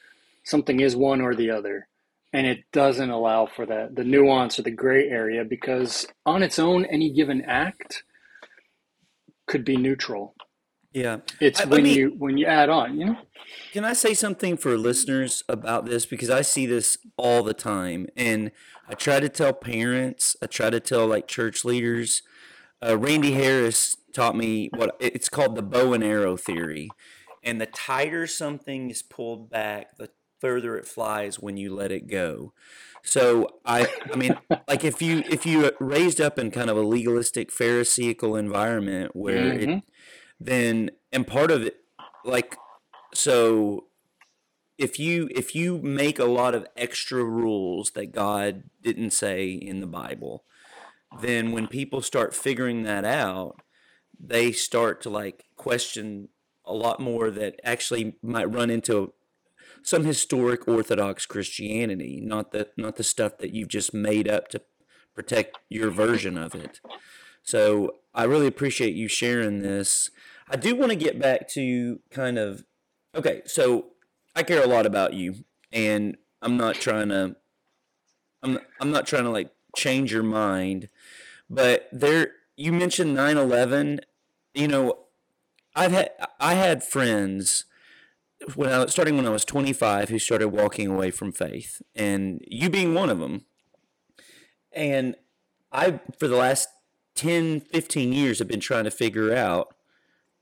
G: something is one or the other and it doesn't allow for that the nuance or the gray area because on its own any given act could be neutral
F: Yeah.
G: it's
F: I-
G: when
F: me-
G: you when you add on you know
F: Can I say something for listeners about this? Because I see this all the time. And I try to tell parents, I try to tell like church leaders. Uh, Randy Harris taught me what it's called the bow and arrow theory. And the tighter something is pulled back, the further it flies when you let it go. So I, I mean, like if you if you raised up in kind of a legalistic Pharisaical environment where it,
G: Mhm.
F: then and part of it, like so if you if you make a lot of extra rules that God didn't say in the Bible, then when people start figuring that out, they start to like question a lot more that actually might run into some historic orthodox Christianity, not the not the stuff that you've just made up to protect your version of it. So I really appreciate you sharing this. I do want to get back to kind of okay, so I care a lot about you and I'm not trying to I'm I'm not trying to like change your mind, but there you mentioned 9/11, you know, I've had I had friends when I starting when I was 25 who started walking away from faith and you being one of them. And I for the last 10 15 years have been trying to figure out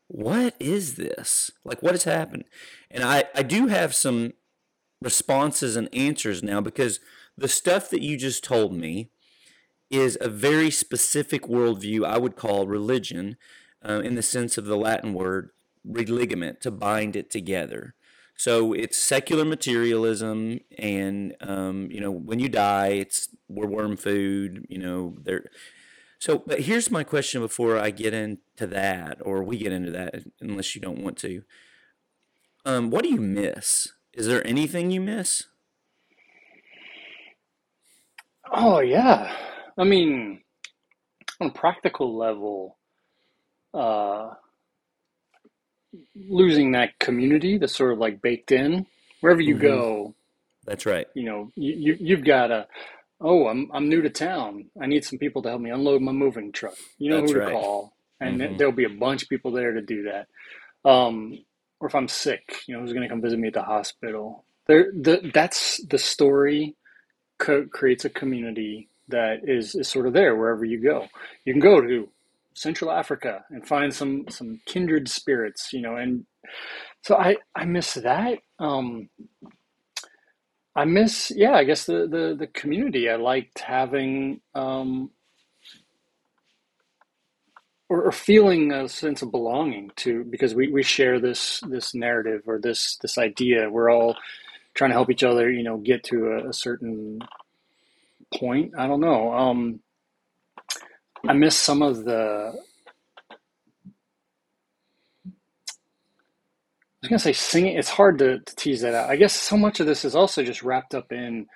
F: what is this? Like what has happened? And I I do have some responses and answers now because the stuff that you just told me is a very specific worldview I would call religion uh, in the sense of the Latin word religament, to bind it together. So it's secular materialism, and um, you know when you die, it's we're worm food. You know there. So, but here's my question before I get into that, or we get into that, unless you don't want to. um, what do you miss? Is there anything you miss?
G: Oh yeah. I mean, on a practical level, uh, losing that community that's sort of like baked in wherever you
F: Mhm.
G: go.
F: That's right.
G: You know, you, you you've got a Oh, I'm I'm new to town. I need some people to help me unload my moving truck. You know
F: That's
G: who to
F: right.
G: call, and
F: Mhm.
G: there'll be a bunch of people there to do that. Um, or if I'm sick, you know, who's going to come visit me at the hospital? There, the that's the story co- creates a community that is, is sort of there wherever you go. You can go to Central Africa and find some some kindred spirits, you know, and so I I miss that. Um, I miss yeah, I guess the the the community. I liked having um, or, or feeling a sense of belonging to because we, we share this this narrative or this this idea. We're all trying to help each other, you know, get to a, a certain point. I don't know. Um, I miss some of the. I was gonna say singing. It's hard to, to tease that out. I guess so much of this is also just wrapped up in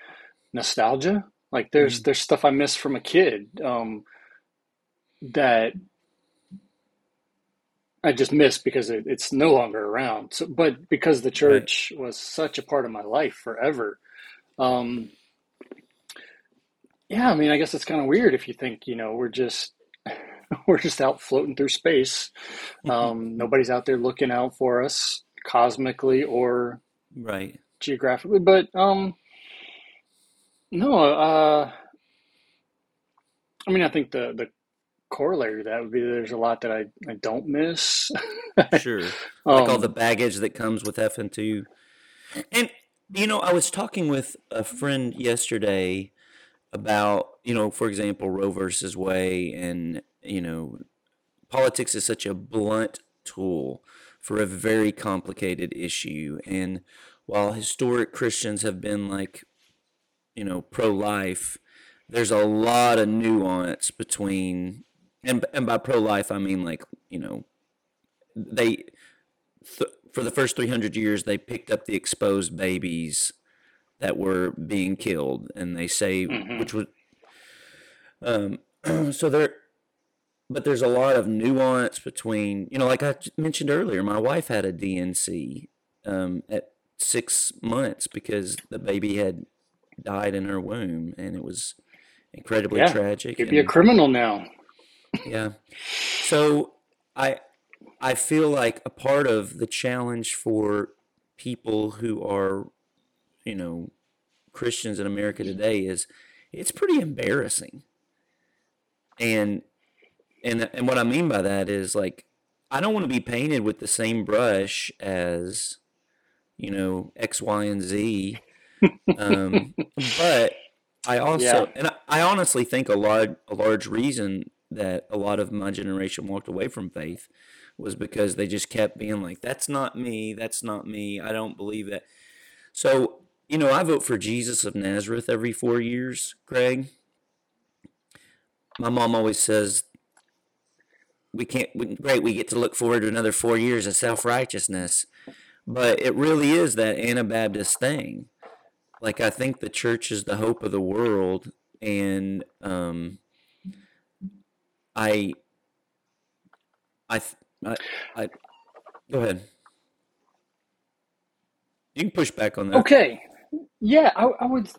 G: nostalgia. Like there's there's stuff I miss from a kid um, that I just miss because it, it's no longer around. So, but because the church was such a part of my life forever, um, yeah. I mean, I guess it's kind of weird if you think you know we're just we're just out floating through space. Um, nobody's out there looking out for us cosmically or
F: Right.
G: geographically. But um, no, uh, I mean, I think the the corollary to that would be there's a lot that I, I don't miss.
F: Sure. like all
G: Um,
F: the baggage that comes with having to. And, you know, I was talking with a friend yesterday about, you know, for example, Roe versus Wade, and, you know, politics is such a blunt tool for a very complicated issue. And while historic Christians have been like, you know, pro life, there's a lot of nuance between, and, and by pro life, I mean like, you know, they th- for the first 300 years they picked up the exposed babies that were being killed and they say which was um so there but there's a lot of nuance between you know like i mentioned earlier my wife had a dnc um at six months because the baby had died in her womb and it was incredibly
G: yeah,
F: tragic
G: you'd be a criminal now.
F: yeah. So I I feel like a part of the challenge for people who are, you know, Christians in America today is it's pretty embarrassing. And and and what I mean by that is like I don't want to be painted with the same brush as you know X, Y, and Z. Um, but I also,
G: Yeah.
F: and I, I honestly think a large a large reason that a lot of my generation walked away from faith was because they just kept being like, "That's not me. That's not me. I don't believe that." So you know, I vote for Jesus of Nazareth every four years, Greg. My mom always says, "We can't. Great, we get to look forward to another four years of self righteousness." But it really is that Anabaptist thing. Like I think the church is the hope of the world, and um, I, I, I, I, go ahead. You can push back on that.
G: Okay. Yeah, I, I would,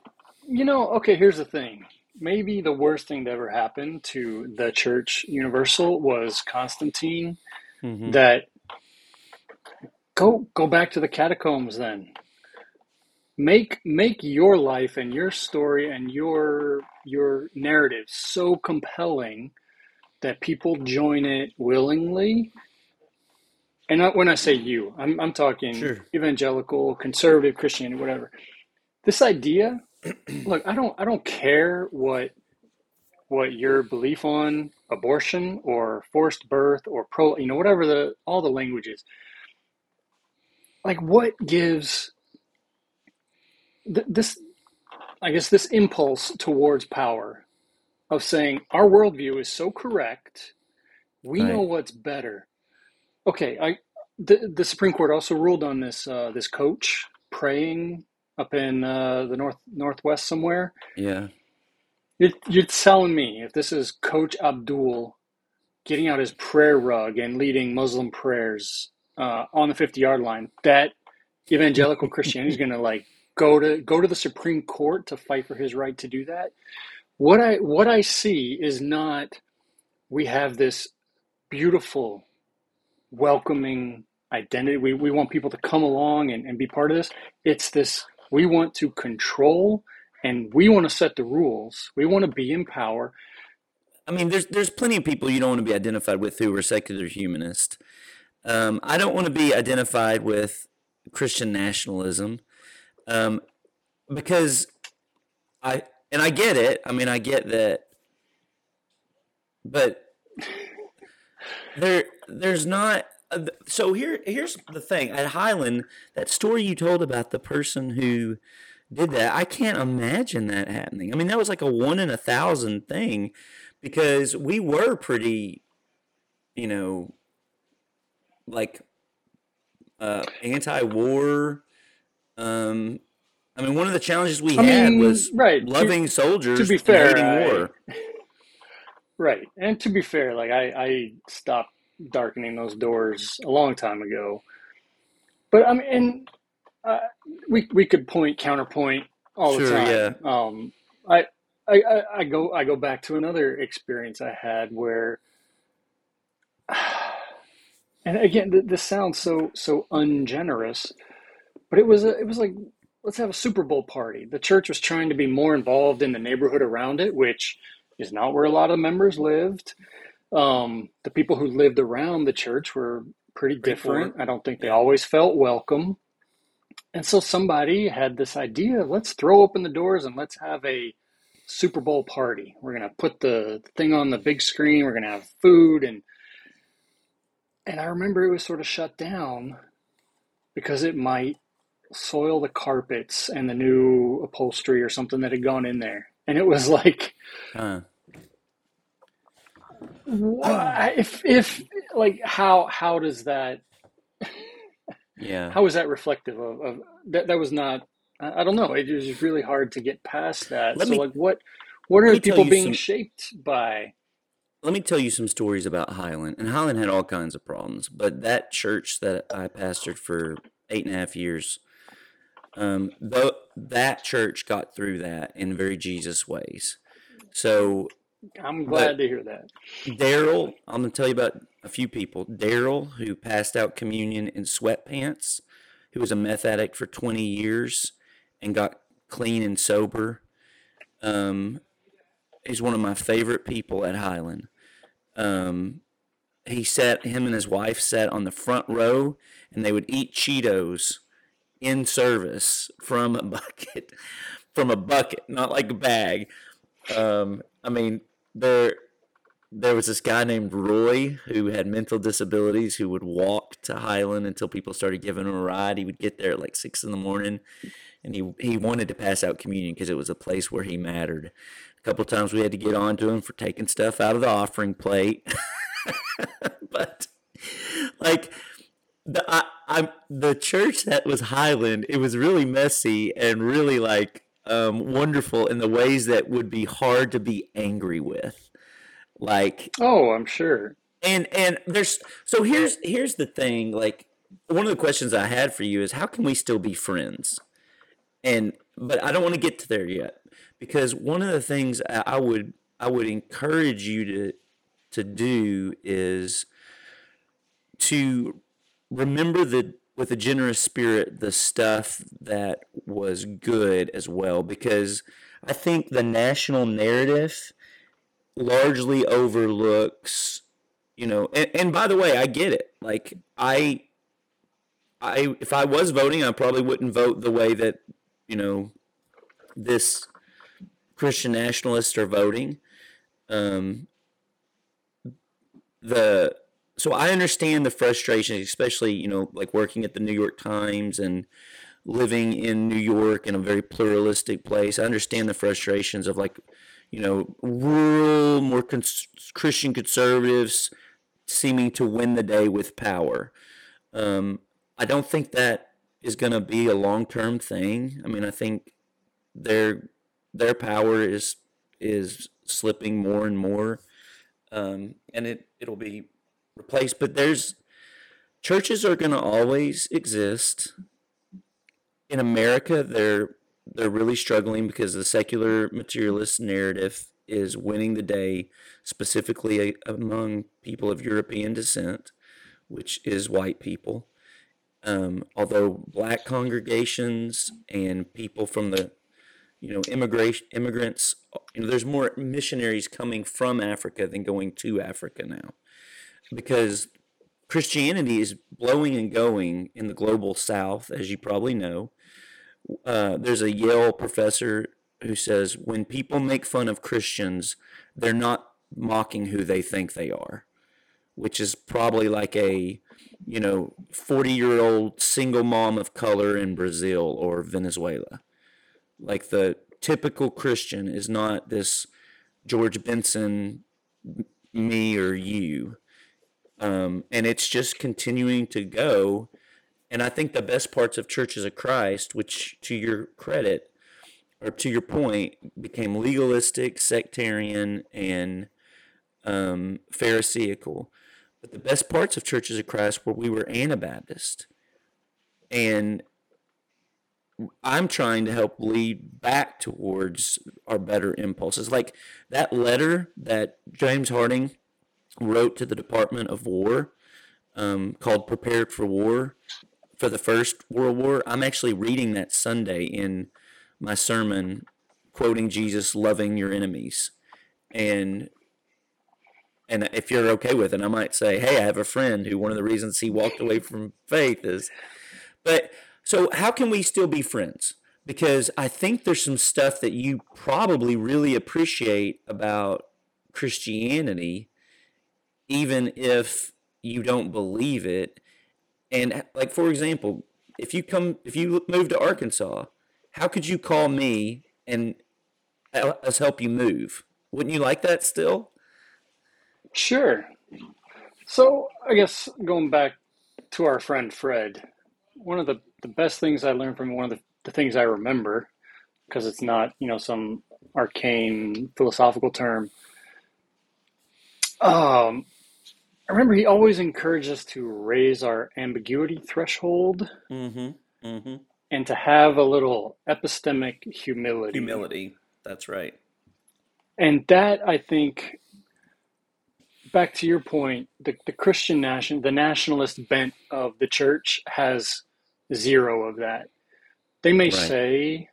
G: you know, okay, here's the thing. Maybe the worst thing that ever happened to the church universal was Constantine.
F: Mhm.
G: That go go back to the catacombs then. Make make your life and your story and your your narrative so compelling that people join it willingly. And not, when I say you, I'm I'm talking
F: Sure.
G: evangelical, conservative, Christianity, whatever. This idea, look, I don't I don't care what what your belief on abortion or forced birth or pro, you know, whatever the all the language is. Like what gives th- this I guess this impulse towards power of saying our worldview is so correct, we know what's better. Okay, I the the Supreme Court also ruled on this uh, this coach praying up in uh, the north northwest somewhere.
F: Yeah.
G: You're, you're telling me if this is Coach Abdul getting out his prayer rug and leading Muslim prayers uh, on the 50 yard line, that evangelical Christianity is going to like go to go to the Supreme Court to fight for his right to do that. What I what I see is not we have this beautiful, welcoming identity. We we want people to come along and, and be part of this. It's this we want to control and we want to set the rules. We want to be in power.
F: I mean, there's there's plenty of people you don't want to be identified with who are secular humanists. Um, I don't want to be identified with Christian nationalism um, because I and I get it. I mean, I get that, but there there's not. Uh, so here here's the thing at Highland. That story you told about the person who did that, I can't imagine that happening. I mean, that was like a one in a thousand thing because we were pretty, you know, like uh, anti-war. Um, I mean, one of the challenges we
G: I
F: had
G: mean,
F: was
G: right, to-
F: loving soldiers
G: to be fair,
F: hating
G: I-
F: war.
G: Right. And to be fair, like I, I stopped darkening those doors a long time ago. But I mean, and uh, we we could point counterpoint all the
F: Sure,
G: time.
F: yeah.
G: Um, I, I I I go I go back to another experience I had where, and again, th- this sounds so so ungenerous, but it was a, it was like let's have a Super Bowl party. The church was trying to be more involved in the neighborhood around it, which is not where a lot of members lived. Um, the people who lived around the church were pretty
F: Pretty
G: different.
F: poor.
G: I don't think they always felt welcome. And so somebody had this idea let's throw open the doors and let's have a Super Bowl party. We're going to put the thing on the big screen, we're going to have food and and I remember it was sort of shut down because it might soil the carpets and the new upholstery or something that had gone in there. And it was like
F: Huh.
G: If if like how how does that
F: Yeah.
G: how is that reflective of, of that that was not I I don't know it was really hard to get past that
F: Let
G: so
F: me-
G: like what what are people being
F: some-
G: shaped by
F: Let me tell you some stories about Highland. And Highland had all kinds of problems, but that church that I pastored for eight and a half years, um, though that church got through that in very Jesus ways. So
G: I'm glad
F: But-
G: to hear that
F: Daryl, I'm gonna tell you about a few people. Daryl, who passed out communion in sweatpants, who was a meth addict for 20 years and got clean and sober. Um, he's one of my favorite people at Highland. Um, he sat, him and his wife sat on the front row, and they would eat Cheetos in service from a bucket, from a bucket, not like a bag. Um, I mean, there there was this guy named Roy who had mental disabilities who would walk to Highland until people started giving him a ride. He would get there at like six in the morning, and he he wanted to pass out communion because it was a place where he mattered. A couple times we had to get on to him for taking stuff out of the offering plate, but like the I, I'm the church that was Highland. It was really messy and really like um, wonderful in the ways that would be hard to be angry with. Like
G: oh I'm sure
F: and and there's so here's here's the thing like one of the questions I had for you is how can we still be friends? And but I don't want to get to there yet because one of the things I would I would encourage you to to do is to remember the with a generous spirit the stuff that was good as well because I think the national narrative largely overlooks you know and, and by the way i get it. Like i i if i was voting i probably wouldn't vote the way that you know this christian nationalists are voting. Um the so i understand the frustration especially you know like working at the new york times and living in new york in a very pluralistic place i understand the frustrations of like you know, rural, more cons- Christian conservatives seeming to win the day with power. Um, I don't think that is going to be a long term thing. I mean, I think their their power is is slipping more and more, um, and it it'll be replaced. But there's churches are going to always exist. In America, they're they're really struggling because the secular materialist narrative is winning the day, specifically among people of European descent, which is white people. Um, although black congregations and people from the, you know, immigration immigrants, you know, there's more missionaries coming from Africa than going to Africa now, because Christianity is blowing and going in the global South, as you probably know. Uh, there's a Yale professor who says when people make fun of Christians, they're not mocking who they think they are, which is probably like a, you know, 40 year old single mom of color in Brazil or Venezuela. Like the typical Christian is not this George Benson, me or you. Um, and it's just continuing to go. And I think the best parts of Churches of Christ, which to your credit, or to your point, became legalistic, sectarian, and um, Pharisaical. But the best parts of Churches of Christ were we were Anabaptist. And I'm trying to help lead back towards our better impulses. Like that letter that James Harding wrote to the Department of War um, called Prepared for War for the First World War. I'm actually reading that Sunday in my sermon, quoting Jesus, loving your enemies. And and if you're okay with it, I might say, hey, I have a friend who one of the reasons he walked away from faith is. But so how can we still be friends? Because I think there's some stuff that you probably really appreciate about Christianity, even if you don't believe it. And like for example, if you come if you move to Arkansas, how could you call me and us help you move? Wouldn't you like that still?
G: Sure. So I guess going back to our friend Fred, one of the, the best things I learned from one of the, the things I remember, because it's not, you know, some arcane philosophical term. Um, I remember he always encouraged us to raise our ambiguity threshold
F: Mm-hmm. Mm-hmm.
G: and to have a little epistemic humility.
F: Humility. That's right.
G: And that I think back to your point, the, the Christian nation, the nationalist bent of the church has zero of that. They may
F: Right.
G: say,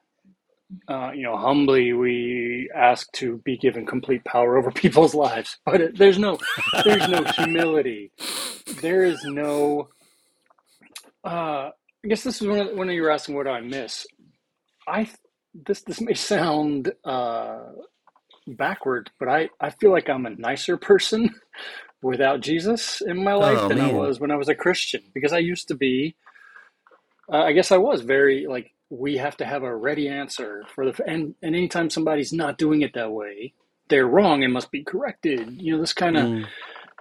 G: uh, you know, humbly we ask to be given complete power over people's lives, but it, there's no, there's no humility. There is no. Uh, I guess this is one of, when you were asking what do I miss. I this this may sound uh, backward, but I, I feel like I'm a nicer person without Jesus in my life
F: Oh,
G: than I was when I was a Christian because I used to be. Uh, I guess I was very like we have to have a ready answer for the and and anytime somebody's not doing it that way, they're wrong and must be corrected. You know this kind of
F: Mm.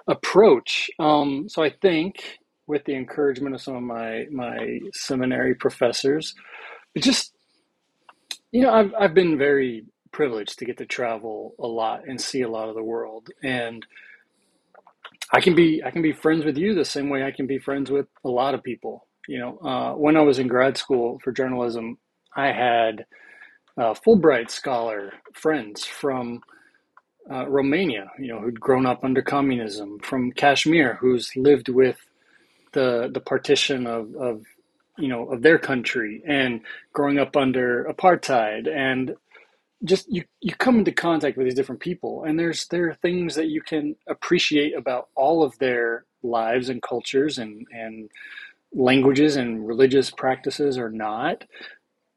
G: approach. Um, so I think with the encouragement of some of my my seminary professors, just you know I've I've been very privileged to get to travel a lot and see a lot of the world and I can be I can be friends with you the same way I can be friends with a lot of people. You know, uh, when I was in grad school for journalism, I had uh, Fulbright scholar friends from uh, Romania, you know, who'd grown up under communism, from Kashmir, who's lived with the the partition of, of you know of their country and growing up under apartheid and just you you come into contact with these different people and there's there are things that you can appreciate about all of their lives and cultures and and languages and religious practices or not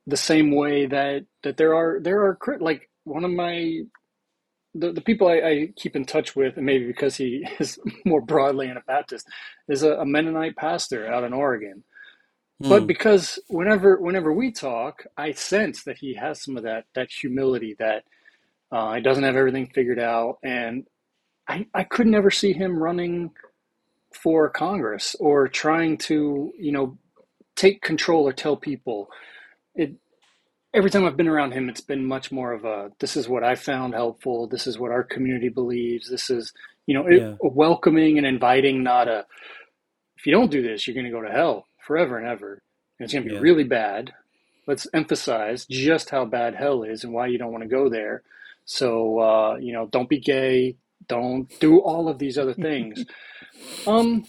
G: the same way that that there are there are like one of my the, the people I, I keep in touch with, and maybe because he is more broadly Anabaptist, is a, a Mennonite pastor out in Oregon. But
F: Mm.
G: because whenever whenever we talk, I sense that he has some of that that humility that uh, he doesn't have everything figured out, and I I could never see him running for Congress or trying to, you know, take control or tell people. It every time I've been around him, it's been much more of a this is what I found helpful. This is what our community believes. This is, you know,
F: Yeah.
G: it, welcoming and inviting, not a if you don't do this, you're going to go to hell forever and ever. And it's going to be
F: Yeah.
G: really bad. Let's emphasize just how bad hell is and why you don't want to go there. So, uh, you know, don't be gay. Don't do all of these other things. um,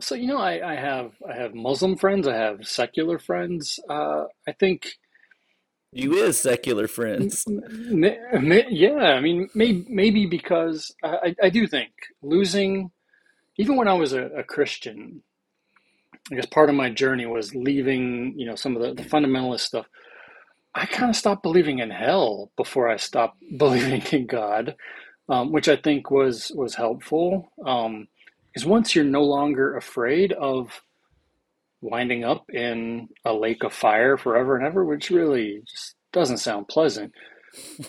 G: so you know, I, I have I have Muslim friends. I have secular friends. Uh, I think
F: You is secular friends.
G: May- may- Yeah, I mean, maybe, maybe because I, I I do think losing, even when I was a, a Christian, I guess part of my journey was leaving, you know, some of the, the fundamentalist stuff. I kind of stopped believing in hell before I stopped believing in God, um, which I think was was helpful. Um, because once you're no longer afraid of winding up in a lake of fire forever and ever, which really just doesn't sound pleasant.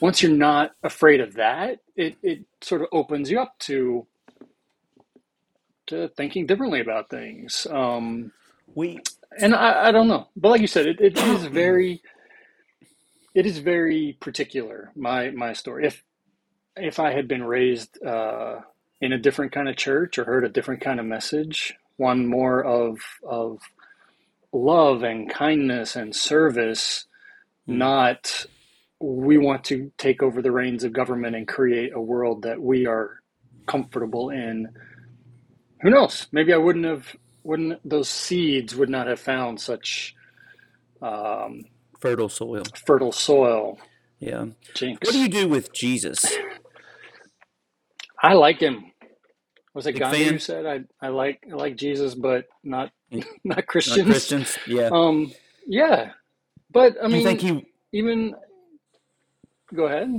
G: Once you're not afraid of that, it, it sort of opens you up to to thinking differently about things. Um,
F: We
G: and I, I don't know, but like you said, it, it is very it is very particular. My my story. If if I had been raised uh, in a different kind of church or heard a different kind of message, one more of of love and kindness and service, not we want to take over the reins of government and create a world that we are comfortable in. Who knows? Maybe I wouldn't have wouldn't those seeds would not have found such um,
F: fertile soil.
G: fertile soil.
F: Yeah.
G: Jinx.
F: What do you do with Jesus?
G: I like him. Was it
F: Big
G: Gandhi
F: fan?
G: who said I, I like I like Jesus, but not not
F: Not
G: Christians?
F: Christians? Yeah.
G: Um, yeah, but I
F: do you
G: mean,
F: think he
G: even go ahead.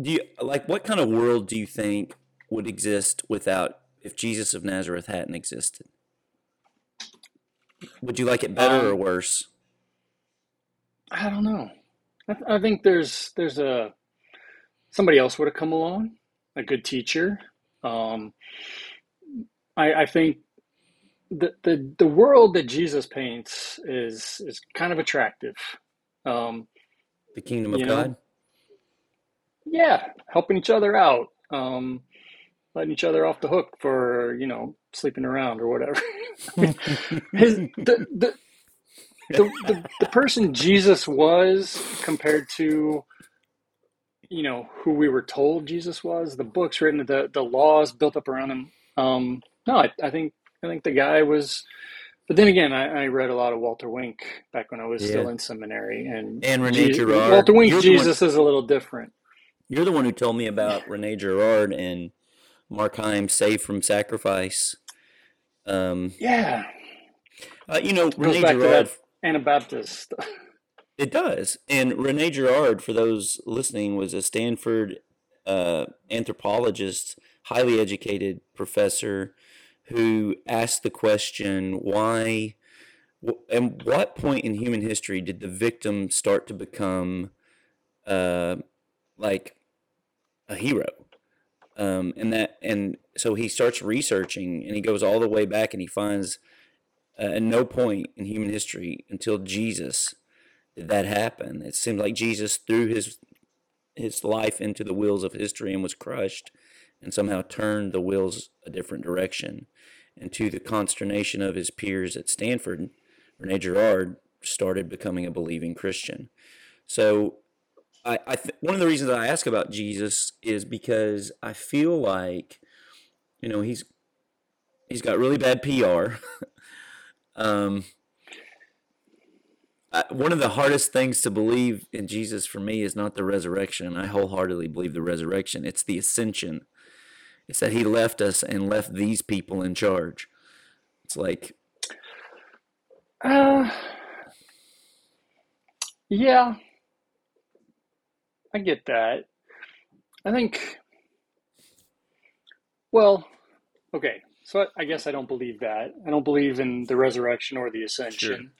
F: do you like what kind of world do you think would exist without if Jesus of Nazareth hadn't existed? Would you like it better or
G: Um,
F: worse?
G: I don't know. I, th- I think there's there's a somebody else would have come along, a good teacher. Um, I, I think the, the the world that Jesus paints is is kind of attractive. Um,
F: The kingdom of
G: you know,
F: God?
G: yeah, helping each other out, um, letting each other off the hook for you know sleeping around or whatever. His the the. The, the, the person Jesus was compared to you know who we were told Jesus was the books written the the laws built up around him um no I, I think I think the guy was but then again I, I read a lot of Walter Wink back when I was still in seminary and
F: And Rene
G: Je-
F: Girard.
G: Walter Wink
F: You're the one-
G: Jesus is a little different
F: You're the one who told me about Rene Girard and Mark Heim saved from sacrifice. Um,
G: yeah
F: uh, you know, Rene Girard.
G: Anabaptist
F: It does. And Rene Girard, for those listening, was a Stanford uh, anthropologist, highly educated professor who asked the question why, wh- and what point in human history did the victim start to become uh, like a hero? Um, and that, and so he starts researching, and he goes all the way back, and he finds uh, at no point in human history until Jesus that happen. It seemed like Jesus threw his his life into the wheels of history and was crushed, and somehow turned the wheels a different direction. And to the consternation of his peers at Stanford, Rene Girard started becoming a believing Christian. So, I, I th- one of the reasons I ask about Jesus is because I feel like, you know, he's he's got really bad PR. um, I, one of the hardest things to believe in Jesus for me is not the resurrection. I wholeheartedly believe the resurrection. It's the ascension. It's that he left us and left these people in charge. It's like,
G: uh, yeah I get that I think well okay so I, I guess I don't believe that I don't believe in the resurrection or the ascension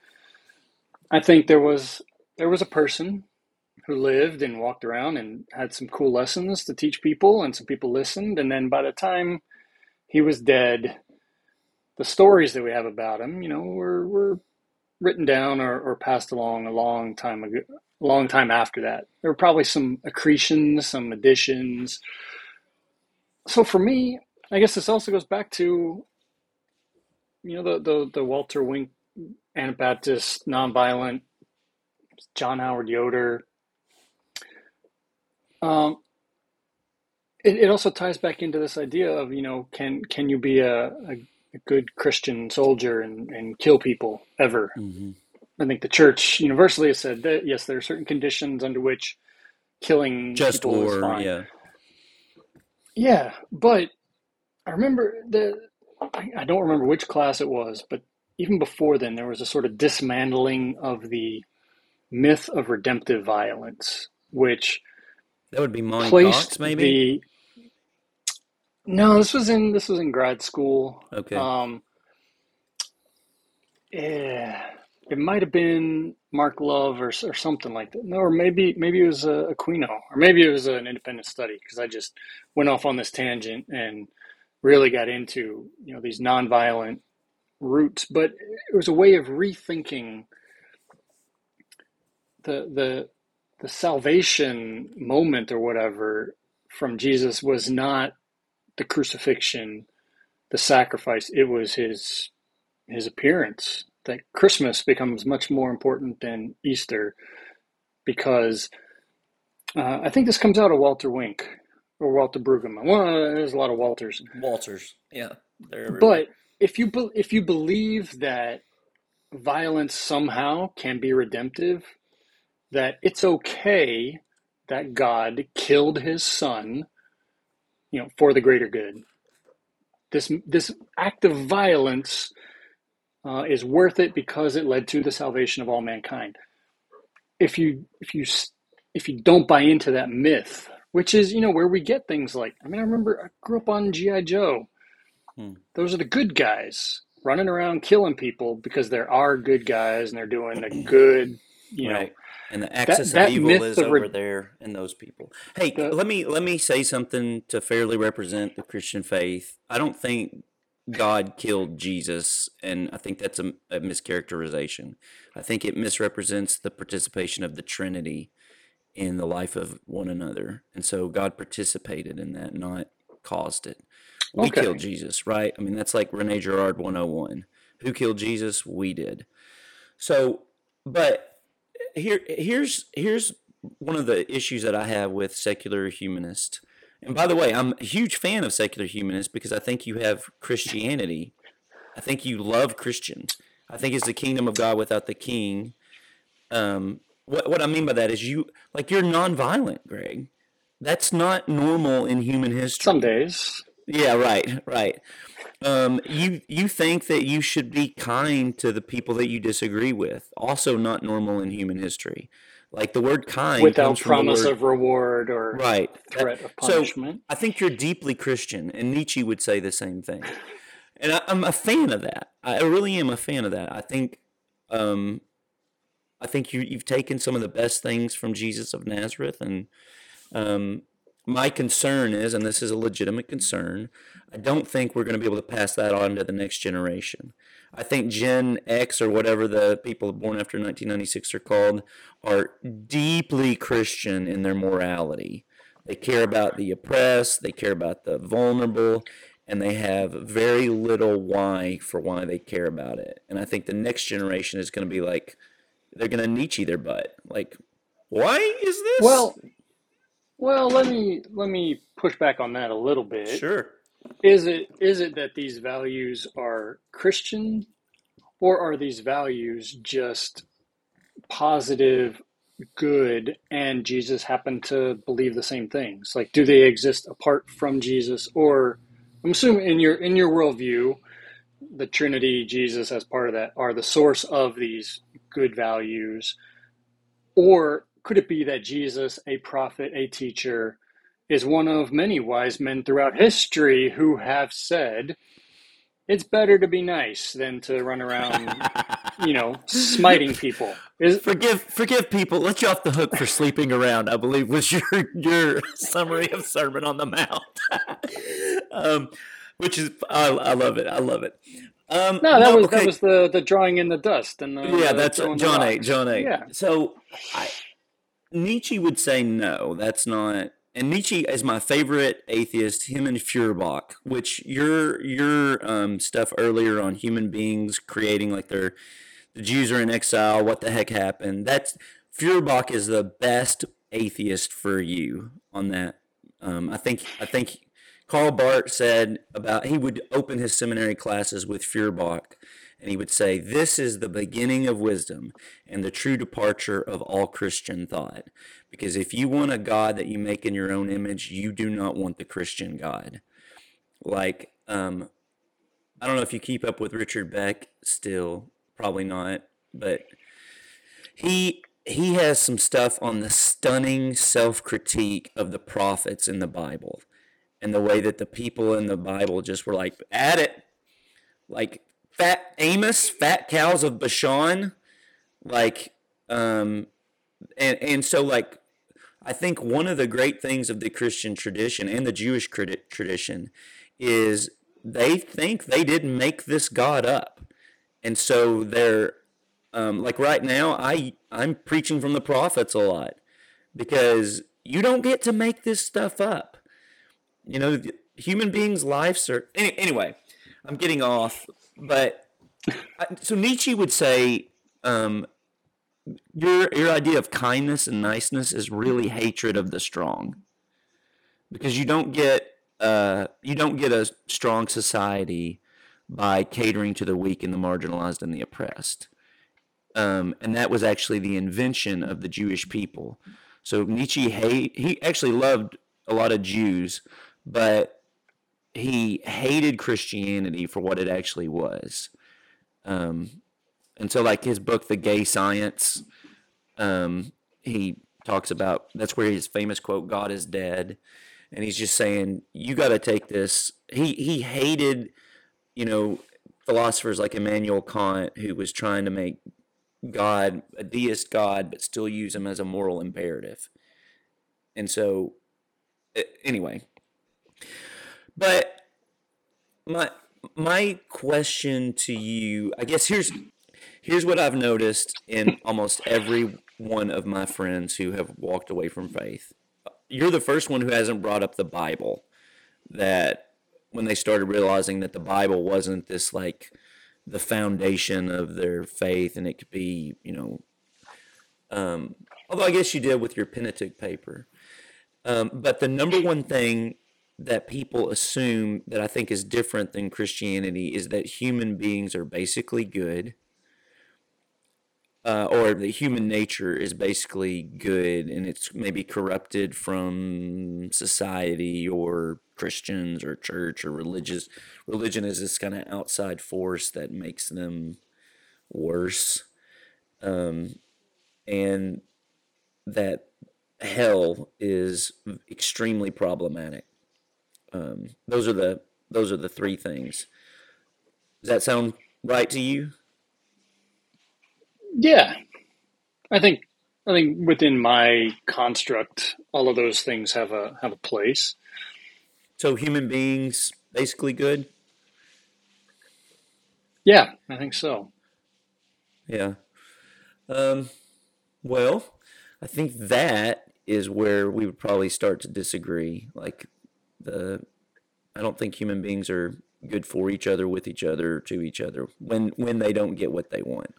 G: I think there was there was a person who lived and walked around and had some cool lessons to teach people and some people listened and then by the time he was dead the stories that we have about him, you know, were were written down or, or passed along a long time ago, a long time after that. There were probably some accretions, some additions. So for me, I guess this also goes back to, you know, the the, the Walter Wink Anabaptist nonviolent John Howard Yoder. Um, it, it also ties back into this idea of you know can can you be a, a, a good Christian soldier and, and kill people ever?
F: Mm-hmm.
G: I think the church universally has said that yes, there are certain conditions under which killing
F: Just
G: people is
F: war,
G: fine.
F: yeah.
G: Yeah, but I remember the I, I don't remember which class it was, but even before then there was a sort of dismantling of the myth of redemptive violence, which
F: That would be Monte
G: placed
F: Cox, maybe.
G: the no, this was in this was in grad school.
F: Okay.
G: Um, yeah, it might have been Mark Love or or something like that. No, or maybe maybe it was uh, Aquino, or maybe it was an independent study because I just went off on this tangent and really got into you know these nonviolent roots. But it was a way of rethinking the the the salvation moment or whatever from Jesus was not the crucifixion, the sacrifice. It was his his appearance. That Christmas becomes much more important than Easter because uh, I think this comes out of Walter Wink or Walter Brueggemann. Well, there's a lot of Walters,
F: Walters. Yeah. They're
G: but if you be, if you believe that violence somehow can be redemptive, that it's okay that God killed his son, you know, for the greater good. This this act of violence uh, is worth it because it led to the salvation of all mankind. If you if you if you don't buy into that myth, which is you know where we get things like I mean I remember I grew up on GI Joe.
F: Hmm.
G: Those are the good guys running around killing people because there are good guys and they're doing a good you know.
F: And the axis
G: that
F: of evil is over
G: re-
F: there in those people. Hey,
G: The-
F: let me let me say something to fairly represent the Christian faith. I don't think God killed Jesus, and I think that's a, a mischaracterization. I think it misrepresents the participation of the Trinity in the life of one another, and so God participated in that, not caused it. We
G: Okay.
F: killed Jesus, right? I mean, that's like Rene Girard 101. Who killed Jesus? We did. So, but here here's here's one of the issues that I have with secular humanists. And by the way, I'm a huge fan of secular humanists because I think you have Christianity. I think you love Christians. I think it's the kingdom of God without the king. Um, what what I mean by that is you like you're nonviolent, Greg. That's not normal in human history.
G: some days.
F: Yeah, right, right. Um, you you think that you should be kind to the people that you disagree with. Also, not normal in human history. Like the word "kind"
G: without
F: comes from the
G: promise
F: word-
G: of reward or
F: right
G: threat of
F: So. I think you're deeply Christian, and Nietzsche would say the same thing. And I, I'm a fan of that. I really am a fan of that. I think, um, I think you you've taken some of the best things from Jesus of Nazareth, and um, my concern is, and this is a legitimate concern, I don't think we're going to be able to pass that on to the next generation. I think Gen X or whatever the people born after 1996 are called are deeply Christian in their morality. They care about the oppressed, they care about the vulnerable, and they have very little why for why they care about it. And I think the next generation is going to be like, they're going to Nietzsche their butt. Like, why is this?
G: Well, well, let me let me push back on that a little bit.
F: sure.
G: Is it is it that these values are Christian, or are these values just positive, good, and Jesus happened to believe the same things? Like, do they exist apart from Jesus, or I'm assuming in your in your worldview, the Trinity, Jesus as part of that, are the source of these good values, or could it be that Jesus, a prophet, a teacher, is one of many wise men throughout history who have said it's better to be nice than to run around, you know, smiting people. Is
F: Forgive, forgive people. Let you off the hook for sleeping around. I believe was your your summary of Sermon on the Mount, um, which is I, I love it. I love it. Um,
G: No, that was
F: okay.
G: that was the the drawing in the dust and the,
F: yeah,
G: the
F: that's John
G: rocks.
F: John A.
G: Yeah,
F: So I, Nietzsche would say no, that's not. And Nietzsche is my favorite atheist. Him and Feuerbach, which your your um, stuff earlier on human beings creating like their the Jews are in exile. What the heck happened? That's Feuerbach is the best atheist for you on that. Um, I think I think Karl Barth said about he would open his seminary classes with Feuerbach, and he would say, "This is the beginning of wisdom and the true departure of all Christian thought." Because if you want a God that you make in your own image, you do not want the Christian God. Like, um, I don't know if you keep up with Richard Beck still, probably not, but he he has some stuff on the stunning self-critique of the prophets in the Bible and the way that the people in the Bible just were like at it like fat Amos, fat cows of Bashan, like um and and so like I think one of the great things of the Christian tradition and the Jewish tradition is they think they didn't make this God up. And so they're um, like right now I I'm preaching from the prophets a lot because you don't get to make this stuff up. You know, human beings' lives are any, anyway. I'm getting off, but so Nietzsche would say um, your your idea of kindness and niceness is really hatred of the strong because you don't get uh, you don't get a strong society by catering to the weak and the marginalized and the oppressed um, and that was actually the invention of the Jewish people. So Nietzsche hate he actually loved a lot of Jews, but he hated Christianity for what it actually was. Um, and so, like his book, The Gay Science, um, he talks about that's where his famous quote, "God is dead," and he's just saying you got to take this. He he hated, you know, philosophers like Immanuel Kant, who was trying to make God, a deist God, but still use him as a moral imperative. And so, anyway, but my my question to you, I guess here's here's what I've noticed in almost every one of my friends who have walked away from faith. You're the first one who hasn't brought up the Bible. That when they started realizing that the Bible wasn't this like the foundation of their faith and it could be you know um, although i guess you did with your pentateuch paper um, but the number one thing that people assume that i think is different than christianity is that human beings are basically good uh, or the human nature is basically good and it's maybe corrupted from society or Christians or church or religious religion is this kind of outside force that makes them worse um, and that hell is extremely problematic um, those are the those are the three things does that sound right to you
G: yeah. I think I think within my construct, all of those things have a have a place.
F: So human beings basically good.
G: Yeah, I think so.
F: Yeah. Um, well, I think that is where we would probably start to disagree. Like the, I don't think human beings are good for each other, with each other, to each other when when they don't get what they want.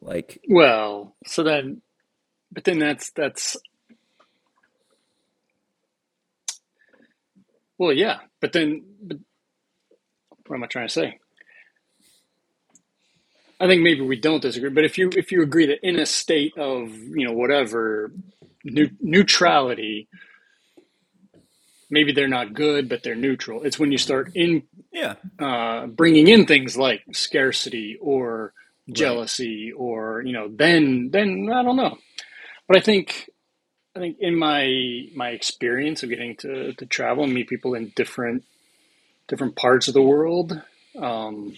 F: Like
G: Well, so then, but then that's that's well, yeah. But then, but what am I trying to say? I think maybe we don't disagree. But if you if you agree that in a state of you know whatever neu- neutrality, maybe they're not good, but they're neutral. It's when you start in
F: yeah,
G: uh, bringing in things like scarcity or jealousy or you know then then I don't know. But I think I think in my my experience of getting to, to travel and meet people in different different parts of the world, um,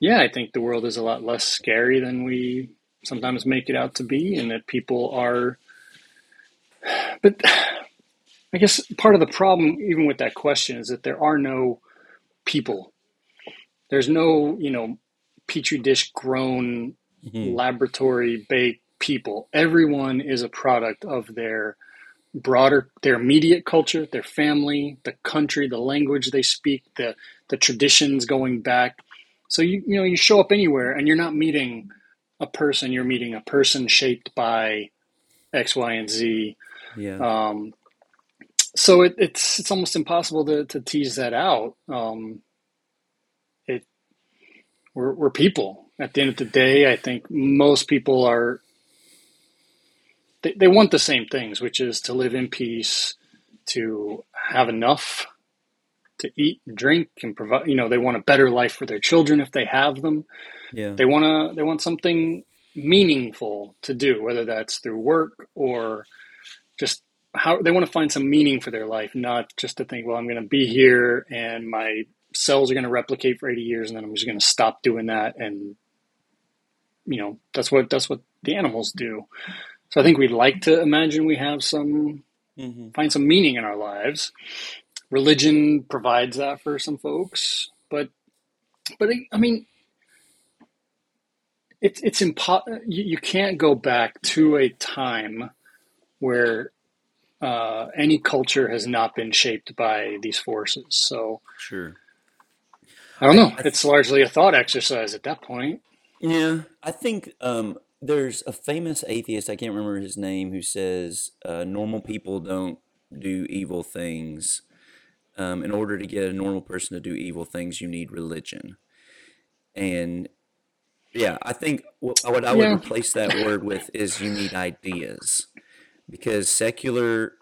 G: yeah, I think the world is a lot less scary than we sometimes make it out to be, and that people are. But I guess part of the problem, even with that question, is that there are no people There's no, you know, petri dish grown,
F: Mhm.
G: laboratory baked people. Everyone is a product of their broader, their immediate culture, their family, the country, the language they speak, the the traditions going back. So you you know you show up anywhere and you're not meeting a person. You're meeting a person shaped by X, Y, and Z.
F: Yeah.
G: Um, so it, it's it's almost impossible to, to tease that out. Um, it we're we're people. At the end of the day, I think most people are they, they want the same things, which is to live in peace, to have enough to eat and drink and provide you know, they want a better life for their children if they have them.
F: yeah.
G: They want to they want something meaningful to do, whether that's through work or just how they want to find some meaning for their life, not just to think, well, I'm going to be here and my cells are going to replicate for 80 years and then I'm just going to stop doing that and you know, that's what that's what the animals do. So I think we'd like to imagine we have some
F: hmm
G: find some meaning in our lives. Religion provides that for some folks, but but I mean, it's it's impo- you, you can't go back to a time where uh, any culture has not been shaped by these forces. So
F: Sure.
G: I don't know. It's largely a thought exercise at that point.
F: Yeah, I think um, there's a famous atheist, I can't remember his name, who says uh, normal people don't do evil things. Um, in order to get a normal person to do evil things, you need religion. And yeah, I think what, what I would
G: Yeah.
F: replace that word with is you need ideas. Because secular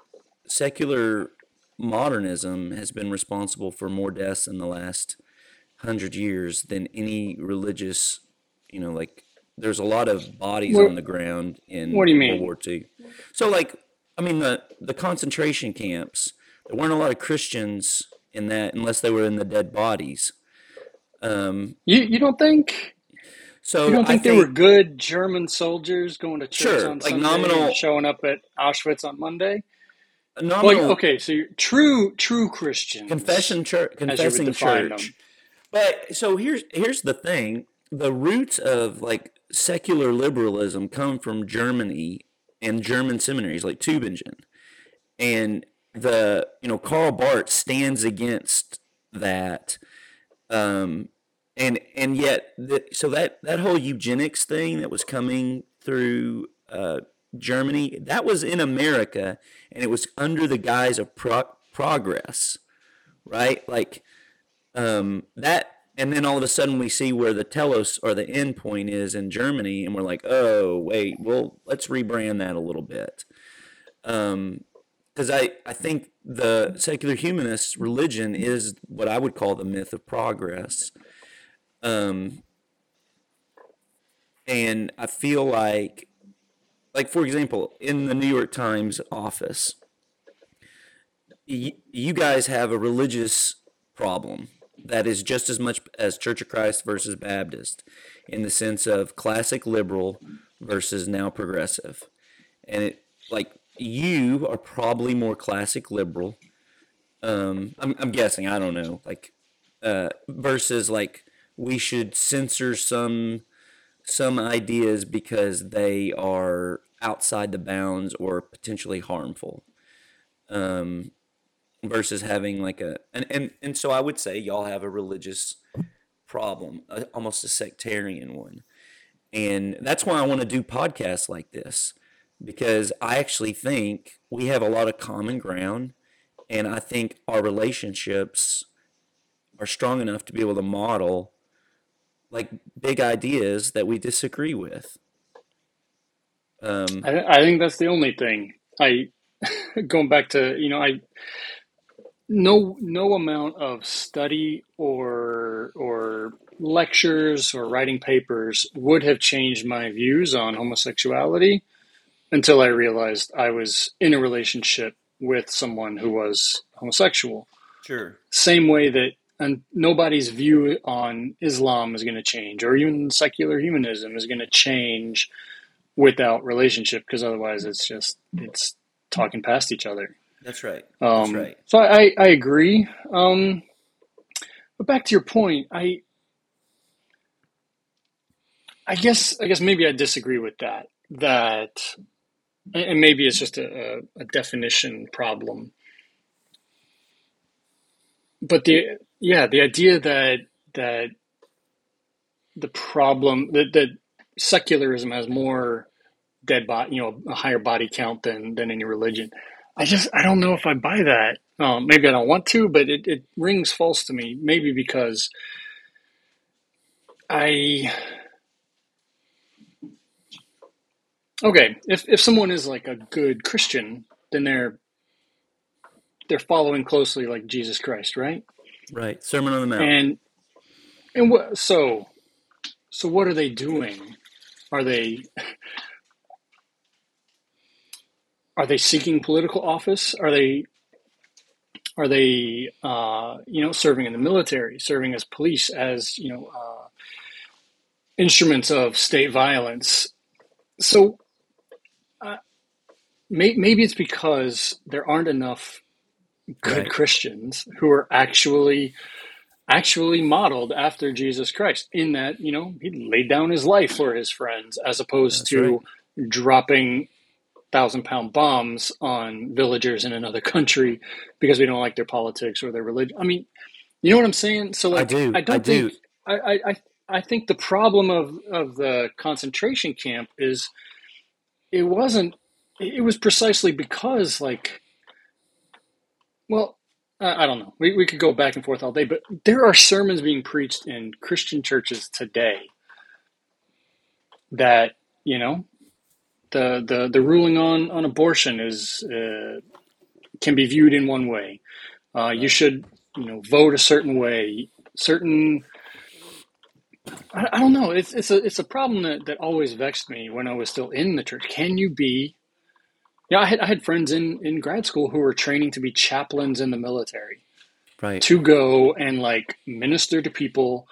F: secular modernism has been responsible for more deaths in the last hundred years than any religious, you know, like there's a lot of bodies
G: What-
F: on the ground in
G: what do you mean? World?
F: War II. So like, I mean the the concentration camps, there weren't a lot of Christians in that unless they were in the dead bodies. Um,
G: You you don't think
F: so
G: you don't
F: I
G: think, they were good German soldiers going to church
F: Sure,
G: on
F: like
G: Sunday
F: nominal-
G: showing up at Auschwitz on Monday?
F: nominal
G: Well, okay, so you're true true Christian
F: confession church
G: as you would
F: confessing church
G: them.
F: but so here's here's the thing the roots of like secular liberalism come from germany and german seminaries like tübingen and the you know karl barth stands against that um and and yet the, so that that whole eugenics thing that was coming through uh germany that was in america and it was under the guise of pro- progress right? Like um, that, and then all of a sudden we see where the telos or the end point is in Germany, and we're like, oh wait, well let's rebrand that a little bit, because I I think the secular humanist religion is what I would call the myth of progress, um, and I feel like, like for example, in the New York Times office y- you guys have a religious problem that is just as much as Church of Christ versus Baptist in the sense of classic liberal versus now progressive. And it like you are probably more classic liberal. Um I'm I'm guessing, I don't know, like uh versus like we should censor some some ideas because they are outside the bounds or potentially harmful. Um versus having like a and, and and so I would say y'all have a religious problem, a, almost a sectarian one. And that's why I want to do podcasts like this because I actually think we have a lot of common ground and I think our relationships are strong enough to be able to model like big ideas that we disagree with. Um,
G: I, I think that's the only thing. I going back to you know I no no amount of study or or lectures or writing papers would have changed my views on homosexuality until I realized I was in a relationship with someone who was homosexual.
F: sure.
G: Same way that and nobody's view on Islam is going to change, or even secular humanism is going to change without relationship, because otherwise it's just it's talking past each other.
F: That's right. That's
G: Um,
F: right.
G: So I, I agree. Um, but back to your point, I I guess I guess maybe I disagree with that. That and maybe it's just a, a definition problem. But the yeah, the idea that that the problem that that secularism has more dead body, you know, a higher body count than than any religion. I just I don't know if I buy that. Um, maybe I don't want to, but it, it rings false to me. Maybe because I okay if if someone is like a good Christian, then they're they're following closely like Jesus Christ, right?
F: Right. Sermon on the Mount.
G: And and what so so what are they doing? Are they are they seeking political office? Are they are they uh, you know serving in the military, serving as police, as you know uh, instruments of state violence? So uh, may, maybe it's because there aren't enough good
F: Right.
G: Christians who are actually actually modeled after Jesus Christ in that, you know, he laid down his life for his friends as opposed
F: That's
G: to dropping thousand pound bombs on villagers in another country because we don't like their politics or their religion. I mean, you know what I'm saying? So like,
F: I do.
G: I don't
F: I do.
G: think I, I I think the problem of, of the concentration camp is it wasn't it was precisely because like well I don't know. We, we could go back and forth all day, but there are sermons being preached in Christian churches today that you know the the, the ruling on, on abortion is uh, can be viewed in one way. Uh, you should you know vote a certain way. Certain I, I don't know. It's it's a it's a problem that, that always vexed me when I was still in the church. Can you be? Yeah, I had I had friends in in grad school who were training to be chaplains in the military.
F: Right.
G: to go and like minister to people.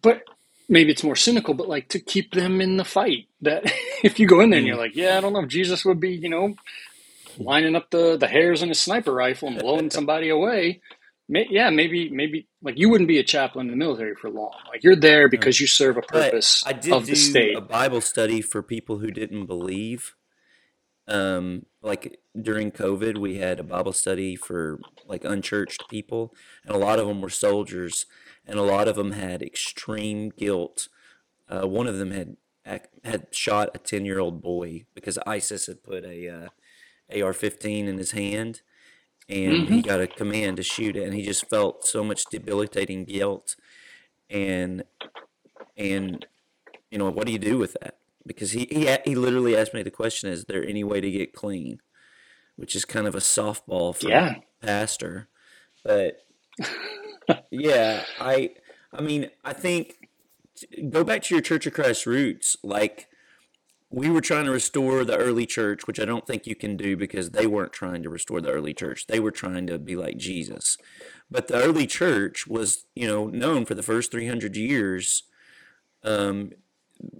G: But maybe it's more cynical but like to keep them in the fight. That if you go in there and you're mm. like yeah i don't know if jesus would be you know lining up the the hairs in his sniper rifle and blowing somebody away May, yeah maybe maybe like you wouldn't be a chaplain in the military for long. Like you're there because you serve a
F: But
G: purpose
F: I did
G: of
F: do
G: the state.
F: a Bible study for people who didn't believe. Um, like during COVID, we had a Bible study for like unchurched people, and a lot of them were soldiers, and a lot of them had extreme guilt. Uh, one of them had had shot a ten year old boy because ISIS had put a uh, AR fifteen in his hand, and he got a command to shoot it, and he just felt so much debilitating guilt, and and you know what do you do with that? Because he he he literally asked me the question: Is there any way to get clean? Which is kind of a softball for
G: Yeah.
F: a pastor, but yeah, I I mean I think go back to your Church of Christ roots. Like we were trying to restore the early church, which I don't think you can do because they weren't trying to restore the early church. They were trying to be like Jesus. But the early church was, you know, known for the first 300 years. Um,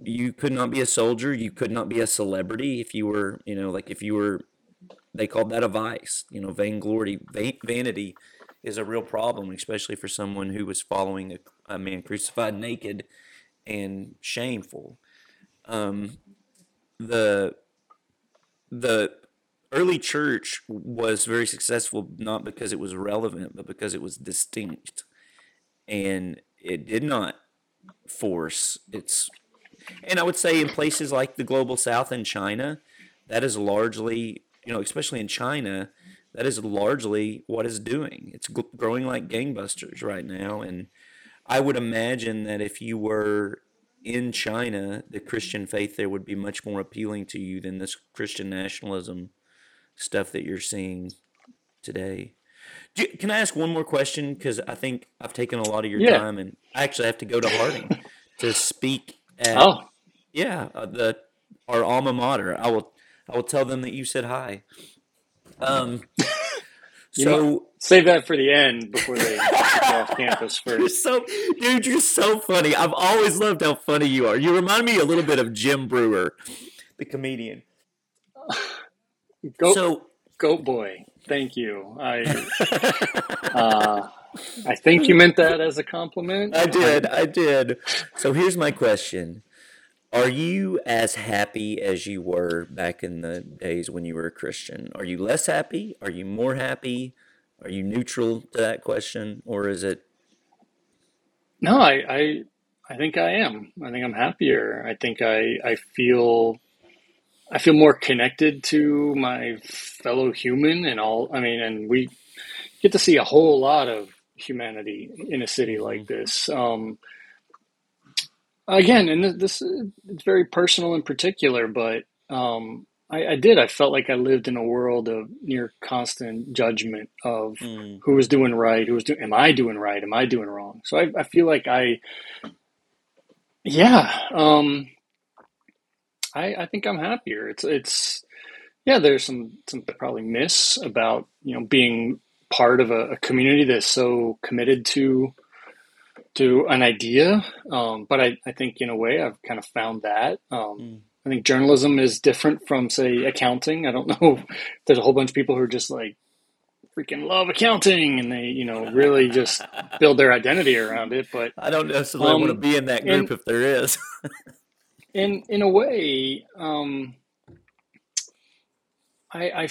F: you could not be a soldier. You could not be a celebrity if you were, you know, like if you were, they called that a vice. You know, vainglory, va- vanity is a real problem, especially for someone who was following a, a man crucified naked and shameful. Um, the the early church was very successful not because it was relevant but because it was distinct and it did not force its and i would say in places like the global south and china that is largely you know especially in china that is largely what it's doing it's gl- growing like gangbusters right now and i would imagine that if you were in China, the Christian faith there would be much more appealing to you than this Christian nationalism stuff that you're seeing today. Do, can I ask one more question? Because I think I've taken a lot of your
G: Yeah.
F: time, and I actually have to go to Harding to speak
G: oh
F: yeah uh, the our alma mater. I will I will tell them that you said hi. Um, so
G: save that for the end before they get off campus
F: You're
G: first
F: so, dude, you're so funny. I've always loved how funny you are. You remind me a little bit of Jim Breuer, the comedian.
G: goat,
F: So,
G: goat boy thank you. I uh, I think you meant that as a compliment.
F: I did. I did. So here's my question. Are you as happy as you were back in the days when you were a Christian? Are you less happy? Are you more happy? Are you neutral to that question? Or is it
G: No, I, I I think I am. I think I'm happier. I think I I feel I feel more connected to my fellow human and all. I mean, and we get to see a whole lot of humanity in a city like this. Um, again, and this it's very personal in particular, but um, I, I did. I felt like I lived in a world of near constant judgment of
F: mm,
G: who was doing right, who was doing. Am I doing right? Am I doing wrong? So I, I feel like I, yeah, um, I, I think I'm happier. It's it's yeah. There's some some probably miss about you know being part of a, a community that's so committed to to an idea. Um, but I, I think in a way I've kind of found that. Um,
F: mm,
G: I think journalism is different from say accounting. I don't know. if There's a whole bunch of people who are just like freaking love accounting and they you know really just build their identity around it. But
F: I don't necessarily want to
G: um,
F: be in that
G: and
F: group if there is.
G: in in a way, um, I, I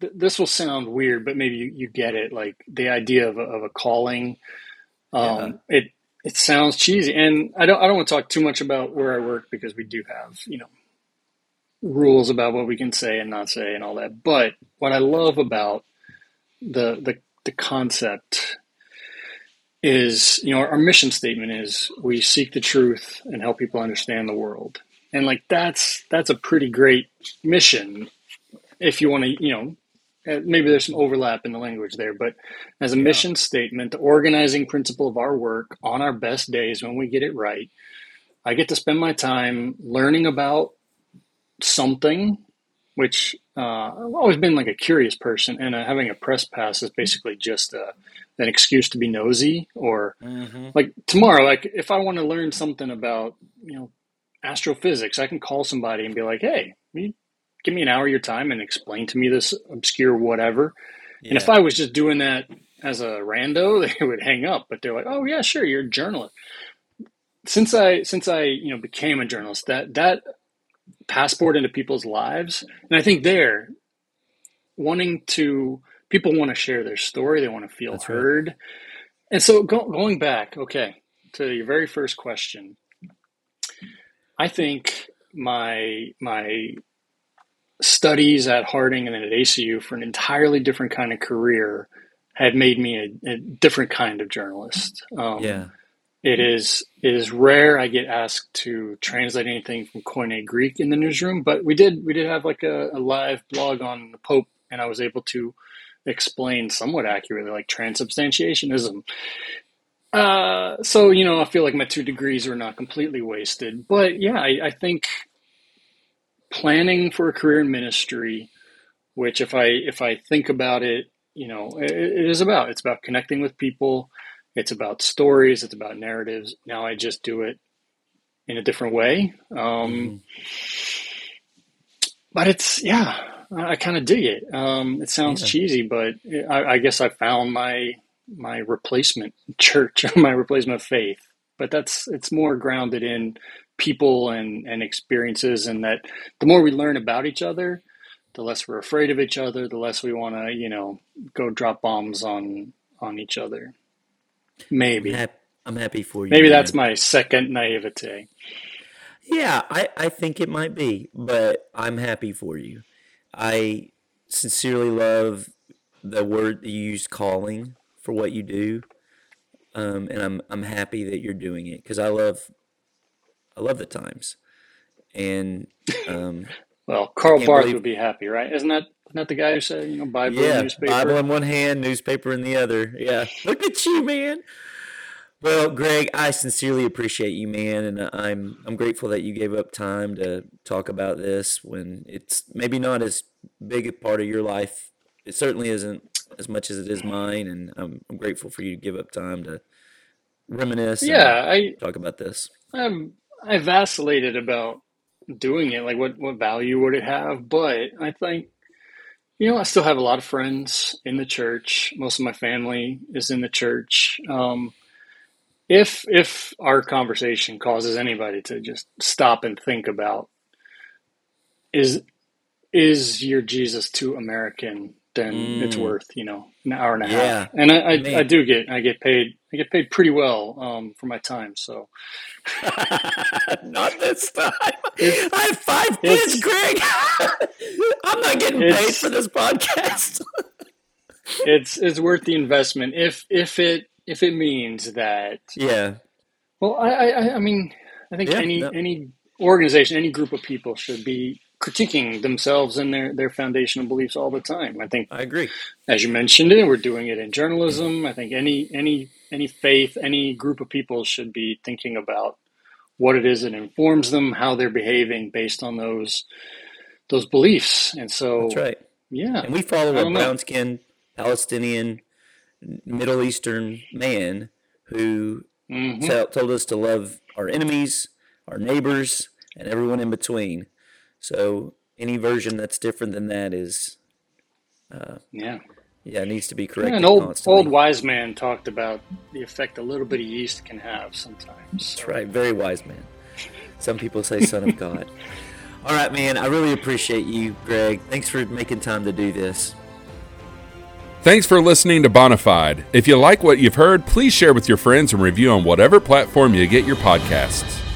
G: th- this will sound weird, but maybe you, you get it. Like the idea of a, of a calling.
F: yeah.
G: Um, it it sounds cheesy, and I don't I don't want to talk too much about where I work because we do have you know rules about what we can say and not say and all that. But what I love about the the the concept is you know our mission statement is we seek the truth and help people understand the world and like that's that's a pretty great mission if you want to you know maybe there's some overlap in the language there but as a
F: Yeah.
G: mission statement the organizing principle of our work on our best days when we get it right i get to spend my time learning about something which uh, I've always been like a curious person, and uh, having a press pass is basically just uh, an excuse to be nosy. Or
F: hmm
G: like tomorrow, like if I want to learn something about you know astrophysics, I can call somebody and be like, "Hey, give me an hour of your time and explain to me this obscure whatever." And if I was just doing that as a rando, they would hang up. But they're like, "Oh yeah, sure, you're a journalist." Since I since I you know became a journalist, that that passport into people's lives. And I think there, wanting to, people want to share their story, they want to feel
F: That's right.
G: heard. And so go, going back, okay, to your very first question, I think my, my studies at Harding and then at ACU for an entirely different kind of career had made me a, a different kind of journalist. Um,
F: Yeah.
G: It is it is rare I get asked to translate anything from Koine Greek in the newsroom, but we did we did have like a, a live blog on the Pope, and I was able to explain somewhat accurately like transubstantiationism. Uh, so you know, I feel like my two degrees were not completely wasted, but yeah, I, I think planning for a career in ministry, which if I if I think about it, you know, it, it is about it's about connecting with people it's about stories. It's about narratives. Now I just do it in a different way. Um, but it's yeah, I, I kind of dig it. Um, it sounds
F: Yeah.
G: cheesy, but I, I guess I found my my replacement church, my replacement faith. But that's it's more grounded in people and and experiences, and that the more we learn about each other, the less we're afraid of each other, the less we want to you know go drop bombs on on each other.
F: I'm,
G: Maybe.
F: I'm happy for you,
G: Maybe
F: man.
G: that's my second naivete.
F: Yeah, I, I think it might be, but I'm happy for you. I sincerely love the word that you use calling for what you do. Um, and I'm I'm happy that you're doing it because I love I love the Times. And um,
G: Well, Karl Barth
F: believe-
G: would be happy, right? Isn't that isn't the guy who said, you know, Bible
F: yeah,
G: newspaper?
F: Bible in one hand, newspaper in the other. Yeah, look at you, man. Well, Greg, I sincerely appreciate you, man, and I'm I'm grateful that you gave up time to talk about this when it's maybe not as big a part of your life. It certainly isn't as much as it is mine, and I'm I'm grateful for you to give up time to reminisce. and
G: yeah, I
F: talk about this.
G: I'm, I vacillated about doing it. Like, what what value would it have? But I think, you know, I still have a lot of friends in the church. Most of my family is in the church. Um, if if our conversation causes anybody to just stop and think about is is your Jesus too American, then mm. it's worth you know an hour and a yeah. half. And I, I, I, do get I get paid I get paid pretty well um, for my time. So
F: not this time. It's, I have five kids, Greg. I'm not getting paid for this podcast.
G: it's it's worth the investment if if it if it means that.
F: Yeah.
G: Well, I I, I mean I think yeah, any no. any organization any group of people should be critiquing themselves and their, their foundational beliefs all the time. I think
F: I agree.
G: As you mentioned it, we're doing it in journalism. I think any any any faith, any group of people should be thinking about what it is that informs them, how they're behaving based on those those beliefs. And so
F: That's right.
G: Yeah.
F: And we follow a brown skinned Palestinian Middle Eastern man who mm-hmm. told us to love our enemies, our neighbors, and everyone in between. So any version that's different than that is, uh,
G: yeah,
F: yeah, it needs to be corrected. Yeah,
G: an old constantly. old wise man talked about the effect a little bit of yeast can have sometimes.
F: That's right, very wise man. Some people say son of God. All right, man. I really appreciate you, Greg. Thanks for making time to do this.
A: Thanks for listening to Bonafid. If you like what you've heard, please share with your friends and review on whatever platform you get your podcasts.